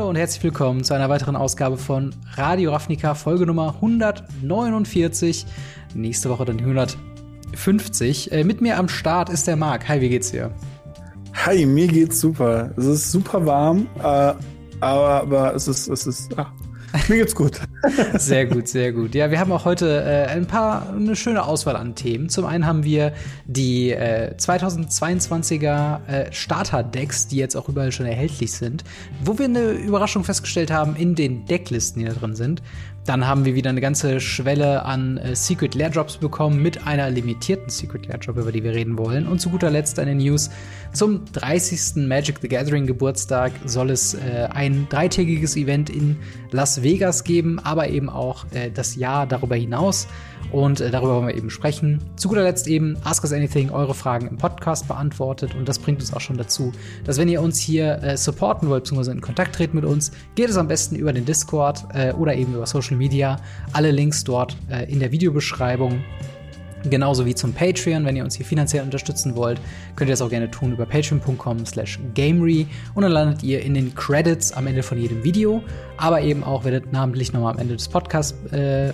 Hallo und herzlich willkommen zu einer weiteren Ausgabe von Radio Ravnica, Folge Nummer 149. Nächste Woche dann die 150. Äh, mit mir am Start ist der Marc. Hi, wie geht's dir? Hi, mir geht's super. Es ist super warm, äh, aber, aber es ist, es ist, ach, mir geht's gut. sehr gut, sehr gut. Ja, wir haben auch heute äh, ein paar, eine schöne Auswahl an Themen. Zum einen haben wir die äh, 2022er äh, Starter-Decks, die jetzt auch überall schon erhältlich sind, wo wir eine Überraschung festgestellt haben in den Decklisten, die da drin sind. Dann haben wir wieder eine ganze Schwelle an äh, Secret Lair Drops bekommen mit einer limitierten Secret Lair Drop, über die wir reden wollen. Und zu guter Letzt eine News. Zum 30. Magic the Gathering Geburtstag soll es äh, ein dreitägiges Event in Las Vegas geben, aber eben auch äh, das Jahr darüber hinaus. Und äh, darüber wollen wir eben sprechen. Zu guter Letzt eben Ask Us Anything, eure Fragen im Podcast beantwortet. Und das bringt uns auch schon dazu, dass wenn ihr uns hier äh, supporten wollt, beziehungsweise in Kontakt treten mit uns, geht es am besten über den Discord äh, oder eben über Social Media. Alle Links dort äh, in der Videobeschreibung. Genauso wie zum Patreon. Wenn ihr uns hier finanziell unterstützen wollt, könnt ihr das auch gerne tun über patreon.com slash gamery und dann landet ihr in den Credits am Ende von jedem Video, aber eben auch werdet namentlich nochmal am Ende des Podcasts äh,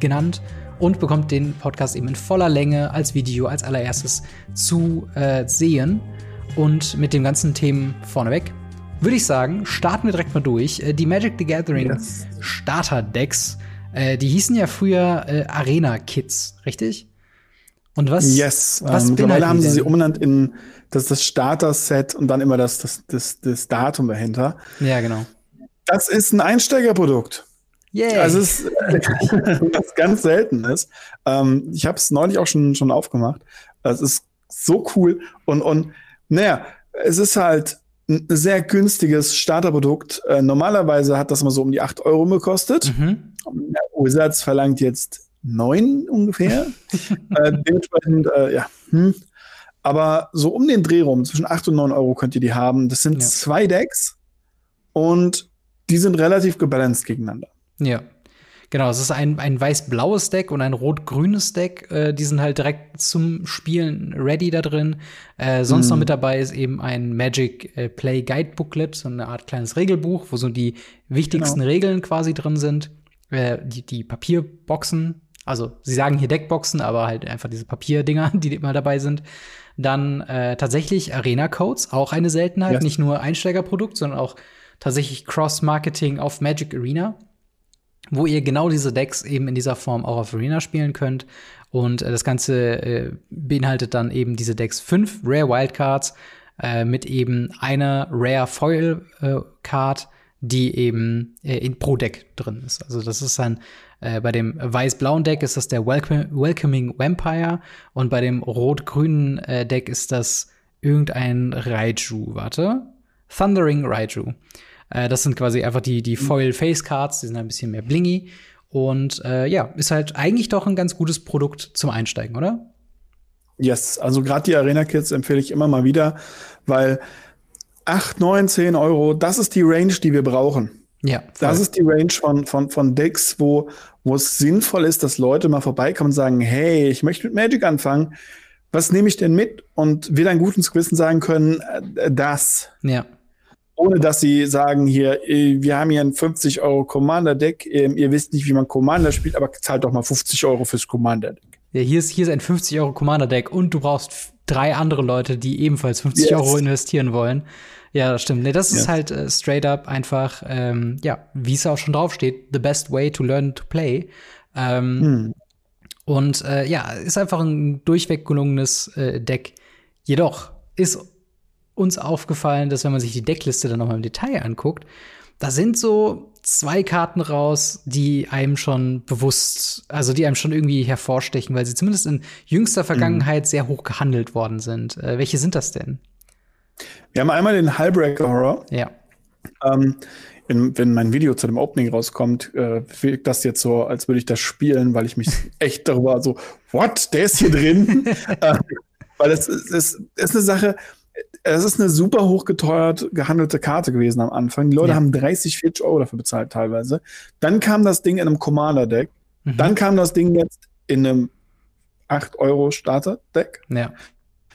genannt und bekommt den Podcast eben in voller Länge als Video als allererstes zu äh, sehen. Und mit den ganzen Themen vorneweg würde ich sagen, starten wir direkt mal durch. Äh, die Magic the Gathering yes. Starter Decks äh, die hießen ja früher äh, Arena Kids, richtig? Und was? Yes. Was ähm, mittlerweile haben sie sie umbenannt in das, das Starter-Set und dann immer das, das, das, das Datum dahinter. Ja, genau. Das ist ein Einsteigerprodukt. Yeah. Also es ist was ganz selten ist. Ähm, ich habe es neulich auch schon, schon aufgemacht. Es ist so cool und, und naja, es ist halt ein sehr günstiges Starterprodukt. Äh, normalerweise hat das mal so um die 8 Euro gekostet. Mhm. Der Wizards verlangt jetzt 9 ungefähr. äh, dementsprechend, äh, ja. Hm. Aber so um den Dreh rum, zwischen 8 und 9 Euro könnt ihr die haben. Das sind ja. zwei Decks und die sind relativ gebalanced gegeneinander. Ja. Genau, es ist ein, ein weiß-blaues Deck und ein rot-grünes Deck. Äh, die sind halt direkt zum Spielen ready da drin. Äh, sonst mm. noch mhm. mit dabei ist eben ein Magic äh, Play Guide Booklet, so eine Art kleines Regelbuch, wo so die wichtigsten genau. Regeln quasi drin sind. Äh, die, die Papierboxen, also sie sagen hier Deckboxen, aber halt einfach diese Papierdinger, die immer dabei sind. Dann äh, tatsächlich Arena-Codes, auch eine Seltenheit, yes. nicht nur Einsteigerprodukt, sondern auch tatsächlich Cross-Marketing auf Magic Arena wo ihr genau diese Decks eben in dieser Form auch auf Arena spielen könnt. Und äh, das Ganze äh, beinhaltet dann eben diese Decks fünf Rare Wildcards äh, mit eben einer Rare Foil äh, Card, die eben äh, in pro Deck drin ist. Also das ist dann äh, bei dem weiß-blauen Deck ist das der Welcome Welcoming Vampire und bei dem rot-grünen Deck ist das irgendein Raiju. Warte. Thundering Raiju. Äh, das sind quasi einfach die, die Foil Face Cards, die sind ein bisschen mehr blingy. Und äh, ja, ist halt eigentlich doch ein ganz gutes Produkt zum Einsteigen, oder? Yes, also gerade die Arena Kits empfehle ich immer mal wieder, weil 8, 9, 10 Euro, das ist die Range, die wir brauchen. Ja. Voll. Das ist die Range von, von, von Decks, wo, wo es sinnvoll ist, dass Leute mal vorbeikommen und sagen, hey, ich möchte mit Magic anfangen. Was nehme ich denn mit? Und wir dann guten Gewissen sagen können, äh, das. Ja ohne dass sie sagen, hier, äh, wir haben hier ein 50 Euro Commander-Deck, ähm, ihr wisst nicht, wie man Commander spielt, aber zahlt doch mal 50 Euro fürs Commander-Deck. Ja, hier ist, hier ist ein 50 Euro Commander-Deck und du brauchst drei andere Leute, die ebenfalls 50 yes. Euro investieren wollen. Ja, das stimmt. Nee, das yes. ist halt äh, straight up einfach, ähm, ja, wie es auch schon draufsteht, the best way to learn to play. Ähm, hm. Und äh, ja, ist einfach ein durchweg gelungenes äh, Deck. Jedoch ist uns aufgefallen, dass wenn man sich die Deckliste dann nochmal im Detail anguckt, da sind so zwei Karten raus, die einem schon bewusst, also die einem schon irgendwie hervorstechen, weil sie zumindest in jüngster Vergangenheit mhm. sehr hoch gehandelt worden sind. Äh, welche sind das denn? Wir haben einmal den Hullbreaker Horror. Ja. Ähm, in, wenn mein Video zu dem Opening rauskommt, äh, wirkt das jetzt so, als würde ich das spielen, weil ich mich echt darüber so, what, der ist hier drin. äh, weil es, es, es ist eine Sache, es ist eine super hochgeteuert gehandelte Karte gewesen am Anfang. Die Leute ja. haben 30, 40 Euro dafür bezahlt teilweise. Dann kam das Ding in einem Commander-Deck. Mhm. Dann kam das Ding jetzt in einem 8 Euro Starter-Deck. Ja.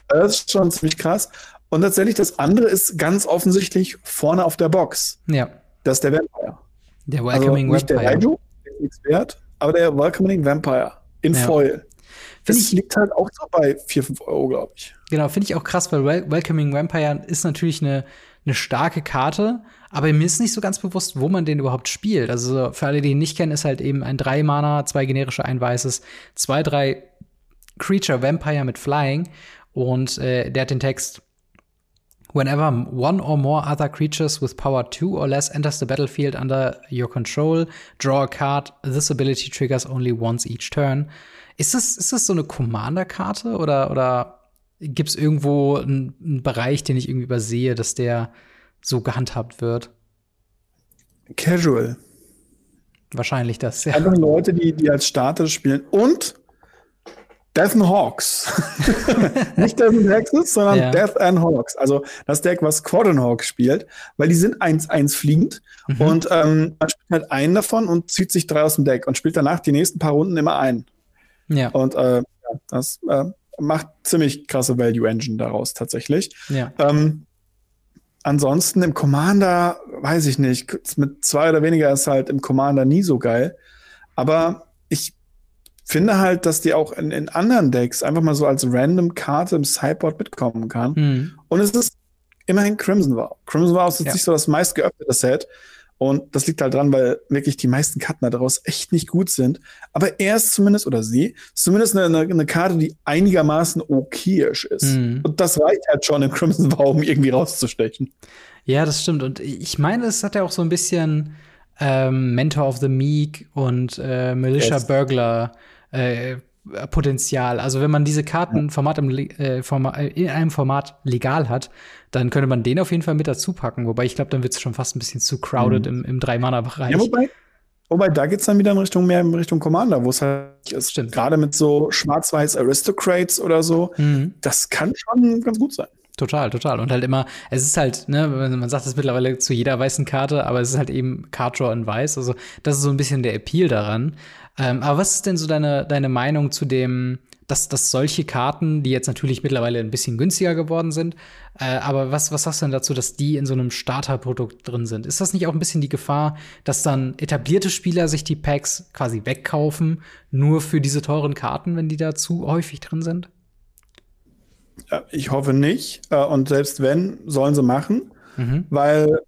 Das ist schon ziemlich krass. Und tatsächlich, das andere ist ganz offensichtlich vorne auf der Box. Ja. Das ist der Vampire. Der Welcoming also nicht Vampire. Der Raiju, der ist nichts wert, aber der Welcoming Vampire in Ja. Foil. Das ich- liegt halt auch so bei 4, 5 Euro, glaube ich. Genau, finde ich auch krass, weil Wel Welcoming Vampire ist natürlich eine, eine starke Karte, aber mir ist nicht so ganz bewusst, wo man den überhaupt spielt. Also für alle, die ihn nicht kennen, ist halt eben ein 3-Mana, zwei generische, ein weißes, 2-3 Creature Vampire mit Flying und äh, der hat den Text Whenever one or more other creatures with power 2 or less enters the battlefield under your control, draw a card. This ability triggers only once each turn. Ist das, ist das so eine Commander-Karte oder, oder gibt es irgendwo einen, einen Bereich, den ich irgendwie übersehe, dass der so gehandhabt wird? Casual. Wahrscheinlich das, ja. Einfach Leute, die, die als Starter spielen. Und Death and Hawks. Nicht Death and Hexes, sondern Ja. Death and Hawks. Also das Deck, was Quadrant Hawks spielt, weil die sind 1-1 fliegend. Mhm. Und ähm, man spielt halt einen davon und zieht sich drei aus dem Deck und spielt danach die nächsten paar Runden immer einen. Ja, Und äh, das äh, macht ziemlich krasse Value Engine daraus tatsächlich. ja. Ähm, ansonsten im Commander, weiß ich nicht, mit zwei oder weniger ist halt im Commander nie so geil. Aber ich finde halt, dass die auch in, in anderen Decks einfach mal so als random Karte im Sideboard mitkommen kann. Hm. Und es ist immerhin Crimson Vow. Crimson Vow ist jetzt Ja. nicht so das meist geöffnete Set. Und das liegt halt dran, weil wirklich die meisten Karten daraus echt nicht gut sind. Aber er ist zumindest, oder sie, ist zumindest eine, eine, Karte, die einigermaßen okayisch ist. Mhm. Und das reicht halt schon im Crimson Vow, um irgendwie rauszustechen. Ja, das stimmt. Und ich meine, es hat ja auch so ein bisschen ähm, Mentor of the Meek und äh, Militia Yes. Burglar äh, Potenzial. Also wenn man diese Karten Format im, äh, Forma äh, in einem Format legal hat, dann könnte man den auf jeden Fall mit dazu packen. Wobei ich glaube, dann wird es schon fast ein bisschen zu crowded im, im Drei-Mana-Bereich. Ja, wobei, wobei da geht's dann wieder in Richtung mehr in Richtung Commander, wo es halt ist. Gerade mit so schwarz-weiß Aristocrates oder so, Mhm. das kann schon ganz gut sein. Total, total. Und halt immer, es ist halt, ne, man sagt es mittlerweile zu jeder weißen Karte, aber es ist halt eben Card Draw in weiß. Also, das ist so ein bisschen der Appeal daran. Ähm, aber was ist denn so deine, deine Meinung zu dem, dass, dass solche Karten, die jetzt natürlich mittlerweile ein bisschen günstiger geworden sind, äh, aber was, was sagst du denn dazu, dass die in so einem Starterprodukt drin sind? Ist das nicht auch ein bisschen die Gefahr, dass dann etablierte Spieler sich die Packs quasi wegkaufen, nur für diese teuren Karten, wenn die da zu häufig drin sind? Ich hoffe nicht. Äh, Und selbst wenn, sollen sie machen, Mhm. weil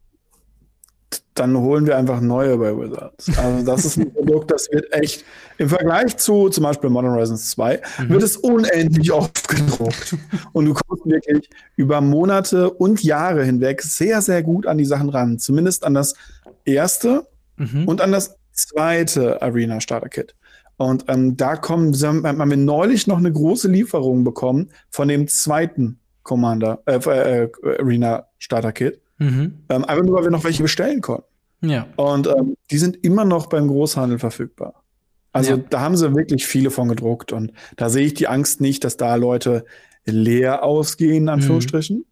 dann holen wir einfach neue bei Wizards. Also das ist ein Produkt, das wird echt im Vergleich zu zum Beispiel Modern Horizons 2 Mhm. wird es unendlich oft gedruckt. Und du kommst wirklich über Monate und Jahre hinweg sehr, sehr gut an die Sachen ran. Zumindest an das erste Mhm. und an das zweite Arena Starter Kit. Und ähm, da kommen, haben, haben wir neulich noch eine große Lieferung bekommen von dem zweiten Commander, äh, äh, Arena Starter Kit. Mhm. Ähm, einfach nur, weil wir noch welche bestellen konnten. Ja. Und ähm, die sind immer noch beim Großhandel verfügbar. Also Ja. da haben sie wirklich viele von gedruckt. Und da sehe ich die Angst nicht, dass da Leute leer ausgehen, in Mhm. Anführungsstrichen.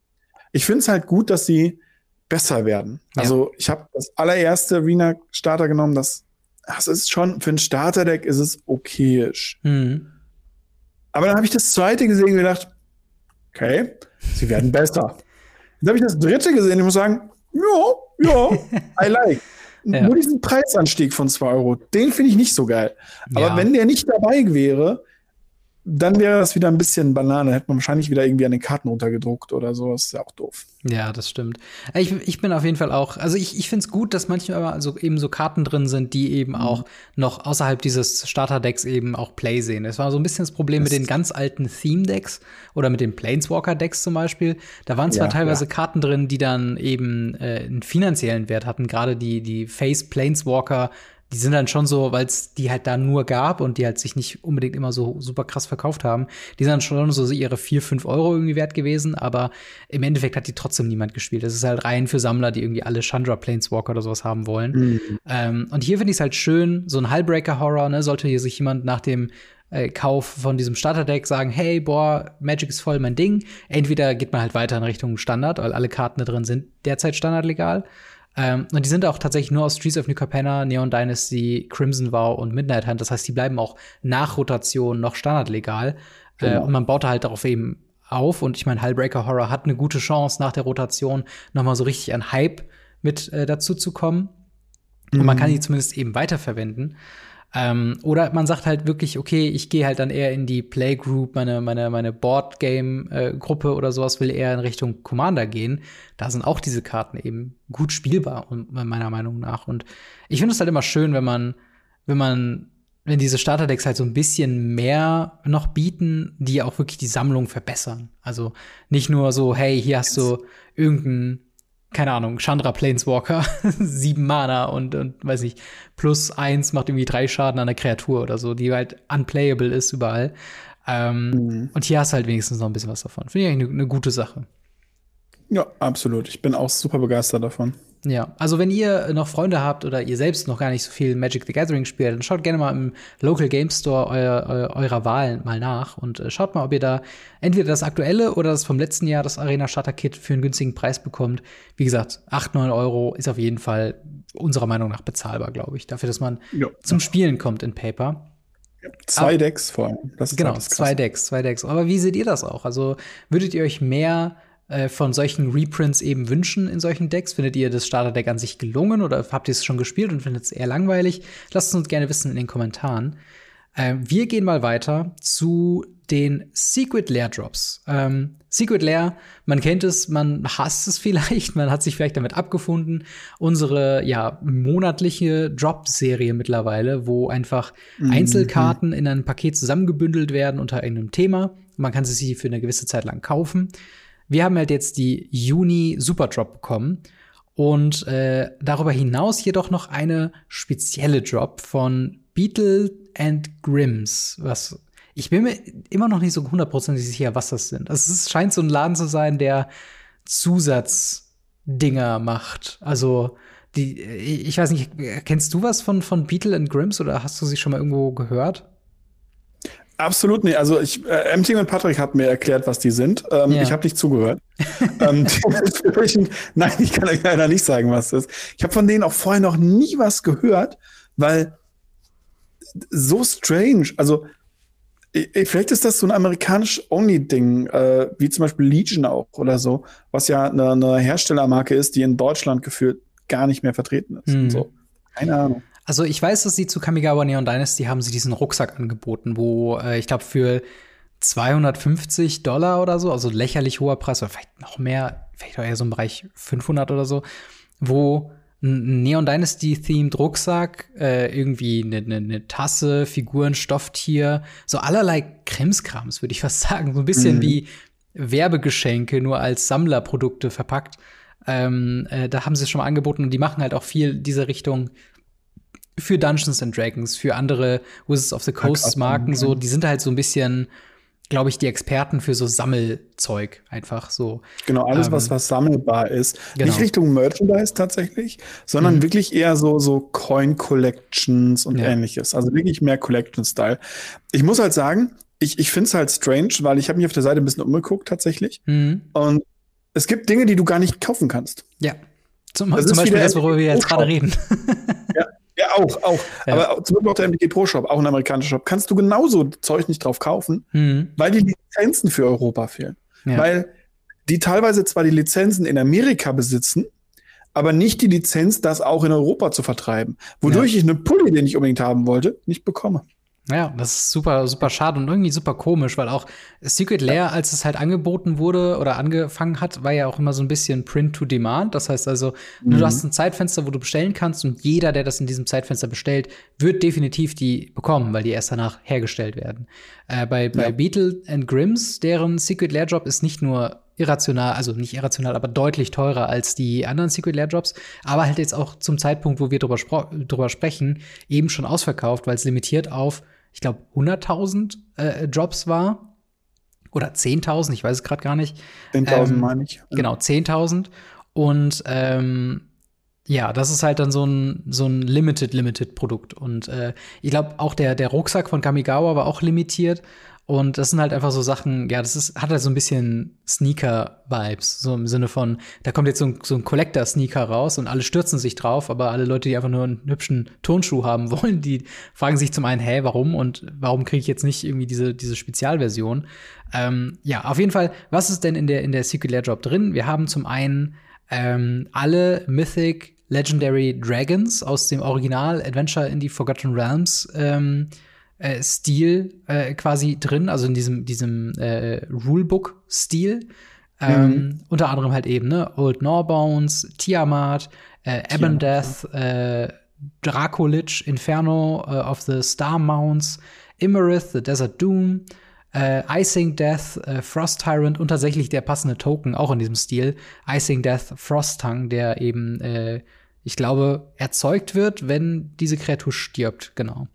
Ich finde es halt gut, dass sie besser werden. Ja. Also ich habe das allererste Arena Starter genommen, das, das ist schon, für ein Starterdeck ist es okayisch. Mhm. Aber dann habe ich das zweite gesehen und gedacht, okay, sie werden besser. Dann habe ich das dritte gesehen und ich muss sagen, ja, ja, I like. Ja. Nur diesen Preisanstieg von 2 Euro, den finde ich nicht so geil. Aber Ja. wenn der nicht dabei wäre, dann wäre das wieder ein bisschen Banane. Hätte man wahrscheinlich wieder irgendwie an den Karten runtergedruckt oder so. Das ist ja auch doof. Ja, das stimmt. Ich, ich bin auf jeden Fall auch, also ich, ich finde es gut, dass manchmal also eben so Karten drin sind, die eben auch noch außerhalb dieses Starterdecks eben auch Play sehen. Es war so ein bisschen das Problem mit Das- den ganz alten Theme-Decks oder mit den Planeswalker-Decks zum Beispiel. Da waren zwar Ja, teilweise ja. Karten drin, die dann eben äh, einen finanziellen Wert hatten, gerade die, die Face Planeswalker die sind dann schon so, weil es die halt da nur gab und die halt sich nicht unbedingt immer so super krass verkauft haben, die sind dann schon so ihre 4, 5 Euro irgendwie wert gewesen, aber im Endeffekt hat die trotzdem niemand gespielt. Das ist halt rein für Sammler, die irgendwie alle Chandra Planeswalker oder sowas haben wollen. Ähm, und hier finde ich es halt schön, so ein Hullbreaker-Horror, ne, sollte hier sich jemand nach dem äh, Kauf von diesem Starterdeck sagen, hey, boah, Magic ist voll mein Ding. Entweder geht man halt weiter in Richtung Standard, weil alle Karten da drin sind derzeit standardlegal. Ähm, und die sind auch tatsächlich nur aus Streets of New Capenna, Neon Dynasty, Crimson Vow und Midnight Hunt. Das heißt, die bleiben auch nach Rotation noch standardlegal. Äh, Genau. und man baut halt darauf eben auf. Und ich meine, Hullbreaker Horror hat eine gute Chance, nach der Rotation nochmal so richtig an Hype mit äh, dazu zu kommen. Mhm. Und man kann die zumindest eben weiterverwenden. Ähm, oder man sagt halt wirklich, okay, ich gehe halt dann eher in die Playgroup, meine, meine, meine Boardgame-Gruppe oder sowas, will eher in Richtung Commander gehen. Da sind auch diese Karten eben gut spielbar, meiner Meinung nach. Und ich finde es halt immer schön, wenn man, wenn man, wenn diese Starterdecks halt so ein bisschen mehr noch bieten, die auch wirklich die Sammlung verbessern. Also nicht nur so, hey, hier hast du irgendein keine Ahnung, Chandra Planeswalker, sieben Mana und, und weiß ich, plus eins macht irgendwie drei Schaden an der Kreatur oder so, die halt unplayable ist überall. Ähm, mhm. Und hier hast du halt wenigstens noch ein bisschen was davon. Finde ich eigentlich eine ne gute Sache. Ja, absolut. Ich bin auch super begeistert davon. Ja, also wenn ihr noch Freunde habt oder ihr selbst noch gar nicht so viel Magic the Gathering spielt, dann schaut gerne mal im Local Game Store euer, euer, eurer Wahl mal nach und äh, schaut mal, ob ihr da entweder das aktuelle oder das vom letzten Jahr, das Arena Starter Kit, für einen günstigen Preis bekommt. Wie gesagt, 8, 9 Euro ist auf jeden Fall unserer Meinung nach bezahlbar, glaube ich, dafür, dass man ja. zum Spielen kommt in Paper. Zwei Aber, Decks vor allem. genau, halt zwei Decks, zwei Decks. Aber wie seht ihr das auch? Also würdet ihr euch mehr äh, von solchen Reprints eben wünschen in solchen Decks? Findet ihr das Starterdeck an sich gelungen oder habt ihr es schon gespielt und findet es eher langweilig? Lasst es uns gerne wissen in den Kommentaren. Äh, wir gehen mal weiter zu den Secret Lair Drops. Ähm, Secret Lair, man kennt es, man hasst es vielleicht, man hat sich vielleicht damit abgefunden. Unsere ja monatliche Drop-Serie mittlerweile, wo einfach mhm. Einzelkarten in ein Paket zusammengebündelt werden unter einem Thema. Man kann sie sich für eine gewisse Zeit lang kaufen. Wir haben halt jetzt die Juni Superdrop bekommen und äh, darüber hinaus jedoch noch eine spezielle Drop von Beetle and Grimms, was ich bin mir immer noch nicht so hundertprozentig sicher, was das sind. Also es scheint so ein Laden zu sein, der Zusatzdinger macht. Also die, ich weiß nicht, kennst du was von, von Beetle and Grimms oder hast du sie schon mal irgendwo gehört? Absolut nicht. Also ich, äh, Empting und Patrick hat mir erklärt, was die sind. Ähm, ja. Ich habe nicht zugehört. ähm, nein, ich kann euch leider nicht sagen, was das ist. Ich habe von denen auch vorher noch nie was gehört, weil so strange. Also vielleicht ist das so ein amerikanisch-only-Ding, äh, wie zum Beispiel Legion auch oder so, was ja eine, eine Herstellermarke ist, die in Deutschland gefühlt gar nicht mehr vertreten ist. Mhm. So. Keine Ahnung. Also ich weiß, dass sie zu Kamigawa Neon Dynasty haben sie diesen Rucksack angeboten, wo äh, ich glaube für 250 Dollar oder so, also lächerlich hoher Preis oder vielleicht noch mehr, vielleicht auch eher so im Bereich 500 oder so, wo ein Neon Dynasty themed Rucksack, äh, irgendwie eine ne, ne Tasse, Figuren, Stofftier, so allerlei Krimskrams, würde ich fast sagen, so ein bisschen mhm. wie Werbegeschenke nur als Sammlerprodukte verpackt. Ähm, äh, da haben sie es schon mal angeboten und die machen halt auch viel diese Richtung für Dungeons and Dragons, für andere Wizards of the Coast Marken, so, die sind halt so ein bisschen, glaube ich, die Experten für so Sammelzeug einfach so. Genau, alles, ähm, was, was sammelbar ist. Genau. Nicht Richtung Merchandise tatsächlich, sondern mhm. wirklich eher so, so Coin Collections und ja. ähnliches. Also wirklich mehr Collection-Style. Ich muss halt sagen, ich, ich finde es halt strange, weil ich habe mich auf der Seite ein bisschen umgeguckt tatsächlich. Mhm. Und es gibt Dinge, die du gar nicht kaufen kannst. Ja. Zum, zum Beispiel das, worüber wir jetzt gerade reden. Ja, auch, auch. Ja. Aber zum Beispiel auch der MDG Pro Shop, auch ein amerikanischer Shop, kannst du genauso Zeug nicht drauf kaufen, mhm. weil die Lizenzen für Europa fehlen. Ja. Weil die teilweise zwar die Lizenzen in Amerika besitzen, aber nicht die Lizenz, das auch in Europa zu vertreiben. Wodurch ja. ich einen Pulli, den ich unbedingt haben wollte, nicht bekomme. Ja, das ist super, super schade und irgendwie super komisch, weil auch Secret Lair, als es halt angeboten wurde oder angefangen hat, war ja auch immer so ein bisschen Print to Demand. Das heißt also, mhm. du hast ein Zeitfenster, wo du bestellen kannst und jeder, der das in diesem Zeitfenster bestellt, wird definitiv die bekommen, weil die erst danach hergestellt werden. Äh, bei, bei ja. Beetle and Grimms, deren Secret Lair Job ist nicht nur irrational, also nicht irrational, aber deutlich teurer als die anderen Secret Lair Drops, aber halt jetzt auch zum Zeitpunkt, wo wir drüber, drüber sprechen, eben schon ausverkauft, weil es limitiert auf ich glaube, 100.000 äh, Drops war. Oder 10.000, ich weiß es gerade gar nicht. 10.000 ähm, meine ich. Genau, 10.000. Und ähm, ja, das ist halt dann so ein, so ein Limited, Limited Produkt. Und äh, ich glaube, auch der, der Rucksack von Kamigawa war auch limitiert. Und das sind halt einfach so Sachen, ja, das ist, hat halt so ein bisschen Sneaker-Vibes. So im Sinne von, da kommt jetzt so ein, so ein Collector-Sneaker raus und alle stürzen sich drauf, aber alle Leute, die einfach nur einen hübschen Turnschuh haben wollen, die fragen sich zum einen, hä, warum und warum kriege ich jetzt nicht irgendwie diese, diese Spezialversion? Ähm, ja, auf jeden Fall, was ist denn in der, in der Secret Lair Drop drin? Wir haben zum einen ähm, alle Mythic Legendary Dragons aus dem Original Adventure in the Forgotten Realms ähm, äh, Stil äh, quasi drin, also in diesem, diesem äh, Rulebook-Stil. Ähm, mhm. Unter anderem halt eben, ne, Old Norbones, Tiamat, äh, Ebendeth, äh, Dracolich, Inferno äh, of the Star Mounts, Imerith, The Desert Doom, äh, Icing Death, äh, Frost Tyrant und tatsächlich der passende Token, auch in diesem Stil, Icing Death, Frost Tongue, der eben, äh, ich glaube, erzeugt wird, wenn diese Kreatur stirbt, genau.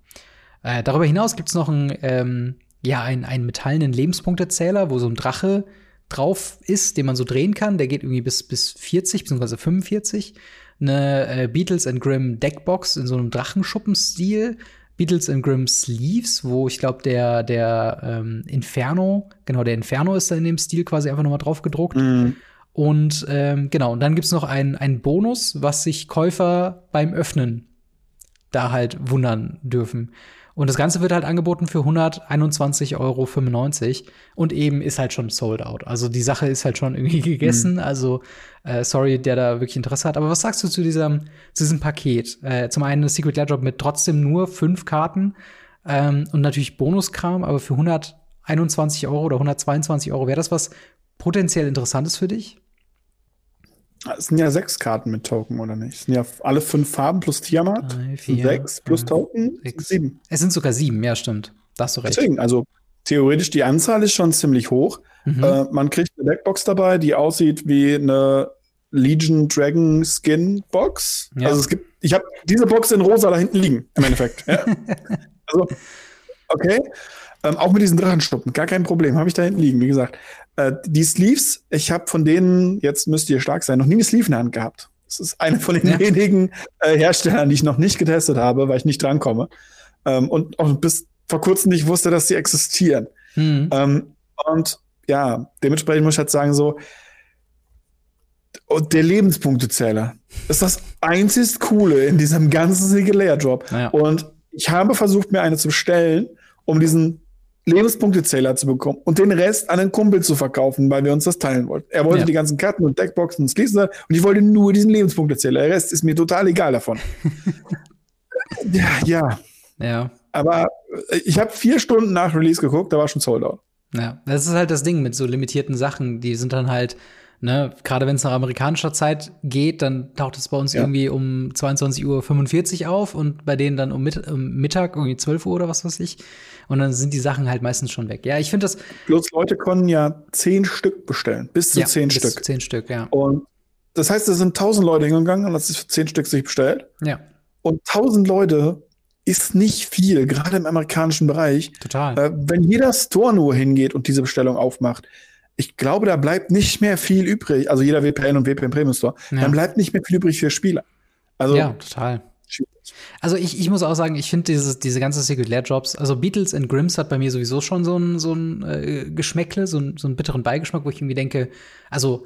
Äh, darüber hinaus gibt es noch einen, ähm, ja, einen, einen metallenen Lebenspunktezähler, wo so ein Drache drauf ist, den man so drehen kann. Der geht irgendwie bis, bis 40 bzw. 45. Eine äh, Beatles and Grimm Deckbox in so einem Drachenschuppenstil. Beatles and Grimm Sleeves, wo ich glaube, der, der ähm, Inferno, genau, der Inferno ist da in dem Stil quasi einfach nochmal drauf gedruckt. Mhm. Und ähm, genau, und dann gibt's noch einen Bonus, was sich Käufer beim Öffnen da halt wundern dürfen. Und das Ganze wird halt angeboten für 121,95 Euro und eben ist halt schon sold out. Also die Sache ist halt schon irgendwie gegessen. Mhm. Also äh, sorry, der da wirklich Interesse hat. Aber was sagst du zu diesem, zu diesem Paket? Äh, zum einen eine Secret Lair Drop mit trotzdem nur fünf Karten ähm, und natürlich Bonuskram, aber für 121 Euro oder 122 Euro wäre das was potenziell Interessantes für dich? Es sind ja sechs Karten mit Token, oder nicht? Es sind ja alle fünf Farben plus Tiamat. Drei, vier, sechs plus fünf, Token. Sechs. Sieben. Es sind sogar sieben, ja, stimmt. Da hast du recht. Deswegen, also theoretisch die Anzahl ist schon ziemlich hoch. Mhm. Äh, man kriegt eine Deckbox dabei, die aussieht wie eine Legion Dragon Skin Box. Ja. Also es gibt, ich habe diese Box in rosa da hinten liegen, im Endeffekt. ja. Also, okay. Ähm, auch mit diesen Drachenstuppen, gar kein Problem, habe ich da hinten liegen, wie gesagt. Äh, die Sleeves, ich habe von denen, jetzt müsst ihr stark sein, noch nie eine Sleeve in der Hand gehabt. Das ist eine von den ja. wenigen äh, Herstellern, die ich noch nicht getestet habe, weil ich nicht drankomme. Ähm, und auch bis vor kurzem nicht wusste, dass sie existieren. Mhm. Ähm, und ja, dementsprechend muss ich halt sagen, so, und der Lebenspunktezähler ist das einzig Coole in diesem ganzen Single-Layer-Job. Ja. Und ich habe versucht, mir eine zu bestellen, um diesen Lebenspunktezähler zu bekommen und den Rest an einen Kumpel zu verkaufen, weil wir uns das teilen wollten. Er wollte ja. die ganzen Karten und Deckboxen und Schließen und ich wollte nur diesen Lebenspunktezähler. Der Rest ist mir total egal davon. ja, ja. Ja. Aber äh, ich habe vier Stunden nach Release geguckt, da war schon Sold Out. Ja, das ist halt das Ding mit so limitierten Sachen. Die sind dann halt Ne, gerade wenn es nach amerikanischer Zeit geht, dann taucht es bei uns ja. irgendwie um 22.45 Uhr auf und bei denen dann um, Mit um Mittag, irgendwie 12 Uhr oder was weiß ich. Und dann sind die Sachen halt meistens schon weg. Ja, ich finde das. Bloß Leute konnten ja zehn Stück bestellen. Bis zu ja, zehn bis Stück. Zu zehn Stück, ja. Und das heißt, es sind tausend Leute hingegangen und hat sich für zehn Stück sich bestellt. Ja. Und tausend Leute ist nicht viel, gerade im amerikanischen Bereich. Total. Äh, wenn jeder Store nur hingeht und diese Bestellung aufmacht, ich glaube, da bleibt nicht mehr viel übrig, also jeder WPN und WPN Premium Store, ja. dann bleibt nicht mehr viel übrig für Spieler. Also, ja, total. Also ich, ich muss auch sagen, ich finde diese, ganze Secret Lair Jobs, also Beatles and Grimms hat bei mir sowieso schon so ein, so ein äh, Geschmäckle, so, ein, so einen bitteren Beigeschmack, wo ich irgendwie denke, also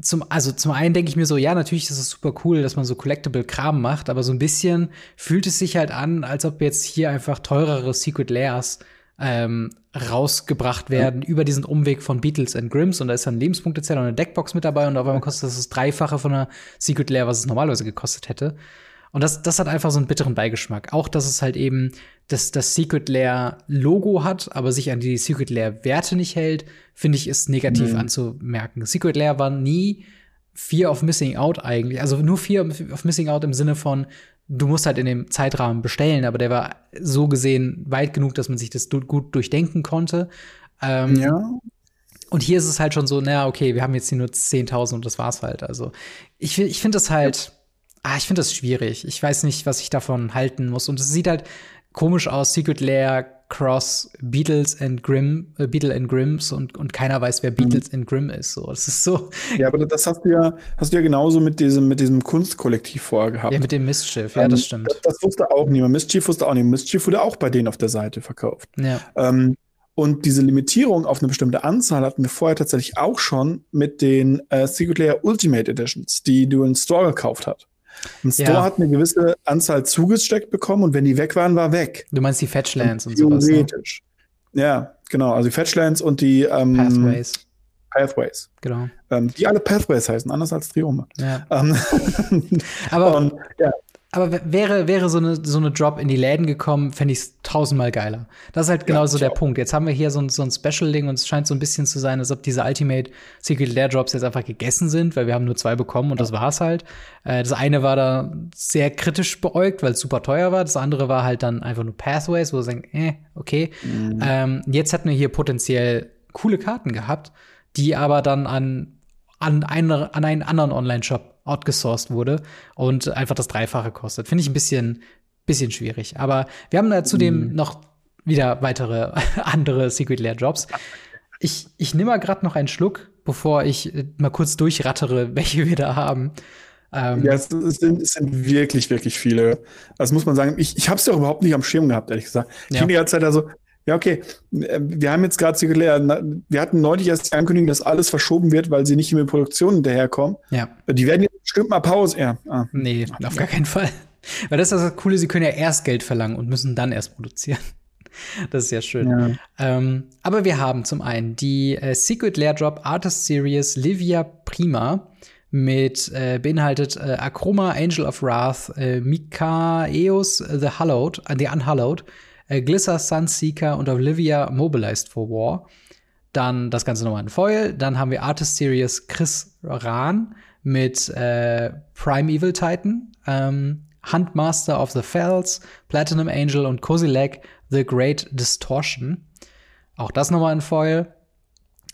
zum, also zum einen denke ich mir so, ja, natürlich ist es super cool, dass man so Collectible Kram macht, aber so ein bisschen fühlt es sich halt an, als ob jetzt hier einfach teurere Secret Lairs ähm, rausgebracht werden ja. über diesen Umweg von Beatles and Grimms und da ist dann ein Lebenspunktezähler und eine Deckbox mit dabei und auf einmal kostet das das Dreifache von einer Secret Lair, was es normalerweise gekostet hätte. Und das, das hat einfach so einen bitteren Beigeschmack. Auch, dass es halt eben das, das Secret Lair Logo hat, aber sich an die Secret Lair Werte nicht hält, finde ich, ist negativ mhm. anzumerken. Secret Lair war nie Fear of Missing Out eigentlich. Also nur Fear of Missing Out im Sinne von, du musst halt in dem Zeitrahmen bestellen, aber der war so gesehen weit genug, dass man sich das gut durchdenken konnte. Ähm, ja. Und hier ist es halt schon so, naja, okay, wir haben jetzt hier nur 10.000 und das war's halt. Also ich, ich finde das halt, ja. ah, ich finde das schwierig. Ich weiß nicht, was ich davon halten muss. Und es sieht halt komisch aus, Secret Lair Cross Beatles and Grimm, äh, Beatle and Grimms und, und keiner weiß, wer Beatles mhm. and Grimm ist. So, das ist so. Ja, aber das hast du ja, hast du ja genauso mit diesem, mit diesem Kunstkollektiv vorher gehabt. Ja, mit dem Mischief, ja, das ähm, stimmt. Das, das, wusste auch niemand. Mischief wusste auch nicht. Mischief wurde auch bei denen auf der Seite verkauft. Ja. Ähm, Und diese Limitierung auf eine bestimmte Anzahl hatten wir vorher tatsächlich auch schon mit den äh, Secret Layer Ultimate Editions, die du in Store gekauft hast. Ein Store ja. hat eine gewisse Anzahl zugesteckt bekommen und wenn die weg waren, war weg. Du meinst die Fetchlands und, und sowas? Theoretisch. Ne? Ja, genau. Also die Fetchlands und die ähm, Pathways. Pathways. Genau. Ähm, die alle Pathways heißen, anders als Triome. Ja. Ähm, Aber und, ja. Aber wäre, wäre so eine, so eine Drop in die Läden gekommen, fände ich es tausendmal geiler. Das ist halt genau ja, so der auch. Punkt. Jetzt haben wir hier so ein, so ein Special-Ding und es scheint so ein bisschen zu sein, als ob diese Ultimate Secret Lair Drops jetzt einfach gegessen sind, weil wir haben nur zwei bekommen und das war's halt. Äh, das eine war da sehr kritisch beäugt, weil es super teuer war. Das andere war halt dann einfach nur Pathways, wo wir sagen, äh, okay. Mhm. Ähm, jetzt hätten wir hier potenziell coole Karten gehabt, die aber dann an an, eine, an einen anderen Online-Shop outgesourced wurde und einfach das Dreifache kostet. Finde ich ein bisschen, bisschen schwierig. Aber wir haben da zudem mhm. noch wieder weitere andere Secret Lair Jobs. Ich, ich nehme mal gerade noch einen Schluck, bevor ich äh, mal kurz durchrattere, welche wir da haben. Ähm, ja, es sind, es sind wirklich, wirklich viele. Das muss man sagen. Ich, ich habe es ja überhaupt nicht am Schirm gehabt, ehrlich gesagt. Ich ja. bin die ganze Zeit da so, ja, okay. Äh, wir haben jetzt gerade zirkulär, wir hatten neulich erst die Ankündigung, dass alles verschoben wird, weil sie nicht in die Produktion hinterherkommen. Ja. Die werden jetzt bestimmt mal Pause. Ja. Ah. Nee, auf gar keinen Fall. Weil das ist das Coole, sie können ja erst Geld verlangen und müssen dann erst produzieren. Das ist ja schön. Ja. Ähm, aber wir haben zum einen die äh, Secret Lair Drop Artist Series Livia Prima mit äh, beinhaltet äh, Akroma, Angel of Wrath, äh, Mikaeus The Hallowed, äh, The Unhallowed, äh, Glisser, Sunseeker und Olivia Mobilized for War. Dann das Ganze nochmal in Foil. Dann haben wir Artist Series Chris Rahn mit äh, Prime Evil Titan, ähm, Huntmaster of the Fells, Platinum Angel und Cozy Leg The Great Distortion. Auch das nochmal in Foil.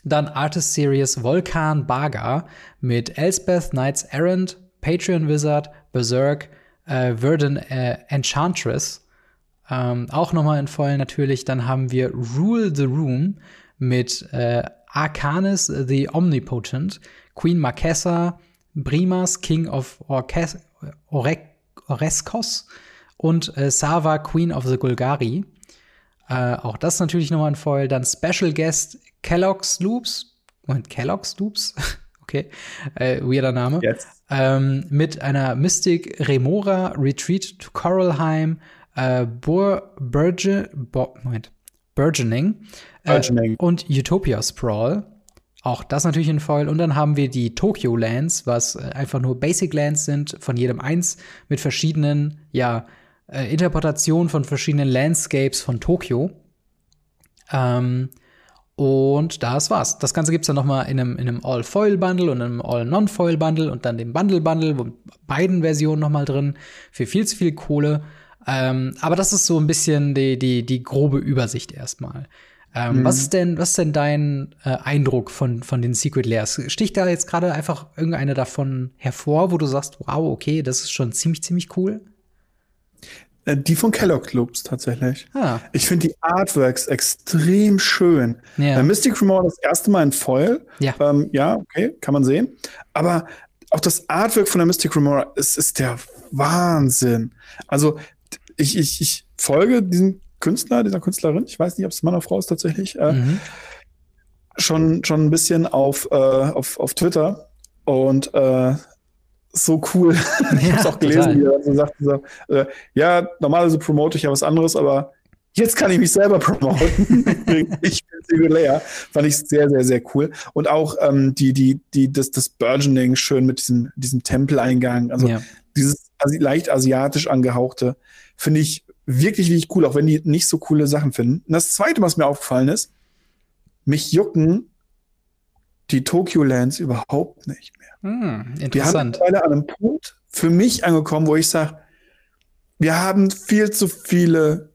Dann Artist Series Volkan Baga mit Elspeth Knights Errant, Patreon Wizard, Berserk, äh, Verdun äh, Enchantress ähm, auch nochmal in Vollen natürlich. Dann haben wir Rule the Room mit äh, Arcanis the Omnipotent, Queen Marquesa, Brimas, King of Orques Oreskos und äh, Sava, Queen of the Gulgari. Äh, auch das natürlich nochmal in Foil. Dann Special Guest Kellogg's Loops. Moment, Kellogg's Loops? okay, äh, weirder Name. Yes. Ähm, mit einer Mystic Remora Retreat to Coralheim, äh, Bur Burge Bo Moment, Burgeoning, äh, Burgeoning. und Utopia Sprawl. Auch das natürlich in Foil. Und dann haben wir die Tokyo Lands, was äh, einfach nur Basic Lands sind, von jedem eins, mit verschiedenen, ja, äh, Interpretationen von verschiedenen Landscapes von Tokio. Ähm, und das war's. Das Ganze gibt's dann noch mal in einem, in einem All-Foil-Bundle und einem All-Non-Foil-Bundle und dann dem Bundle-Bundle, wo beiden Versionen noch mal drin, für viel zu viel Kohle. Ähm, aber das ist so ein bisschen die, die, die grobe Übersicht erstmal. Ähm, mhm. Was ist denn, was ist denn dein äh, Eindruck von, von den Secret Layers? Sticht da jetzt gerade einfach irgendeine davon hervor, wo du sagst, wow, okay, das ist schon ziemlich, ziemlich cool? Äh, die von Kellogg Loops tatsächlich. Ah. Ich finde die Artworks extrem schön. Ja. Äh, Mystic Remore das erste Mal in Foil. Ja. Ähm, ja, okay, kann man sehen. Aber auch das Artwork von der Mystic Remora ist, ist der Wahnsinn. Also ich, ich, ich folge diesem Künstler, dieser Künstlerin, ich weiß nicht, ob es Mann oder Frau ist tatsächlich, äh, mhm. schon, schon ein bisschen auf, äh, auf, auf Twitter und äh, so cool. Ich habe es auch gelesen, wie er so sagte, so, äh, ja, normalerweise promote ich ja was anderes, aber jetzt kann ich mich selber promoten. ich bin singulär. Fand ich sehr, sehr, sehr cool. Und auch ähm, die, die, die, das, das Burgeoning schön mit diesem, diesem Tempeleingang. Also ja. dieses leicht asiatisch angehauchte. Finde ich wirklich, wirklich cool, auch wenn die nicht so coole Sachen finden. Und das zweite, was mir aufgefallen ist, mich jucken die Tokyo Lands überhaupt nicht mehr. Hm, interessant. Wir haben mittlerweile an einem Punkt für mich angekommen, wo ich sage, wir haben viel zu viele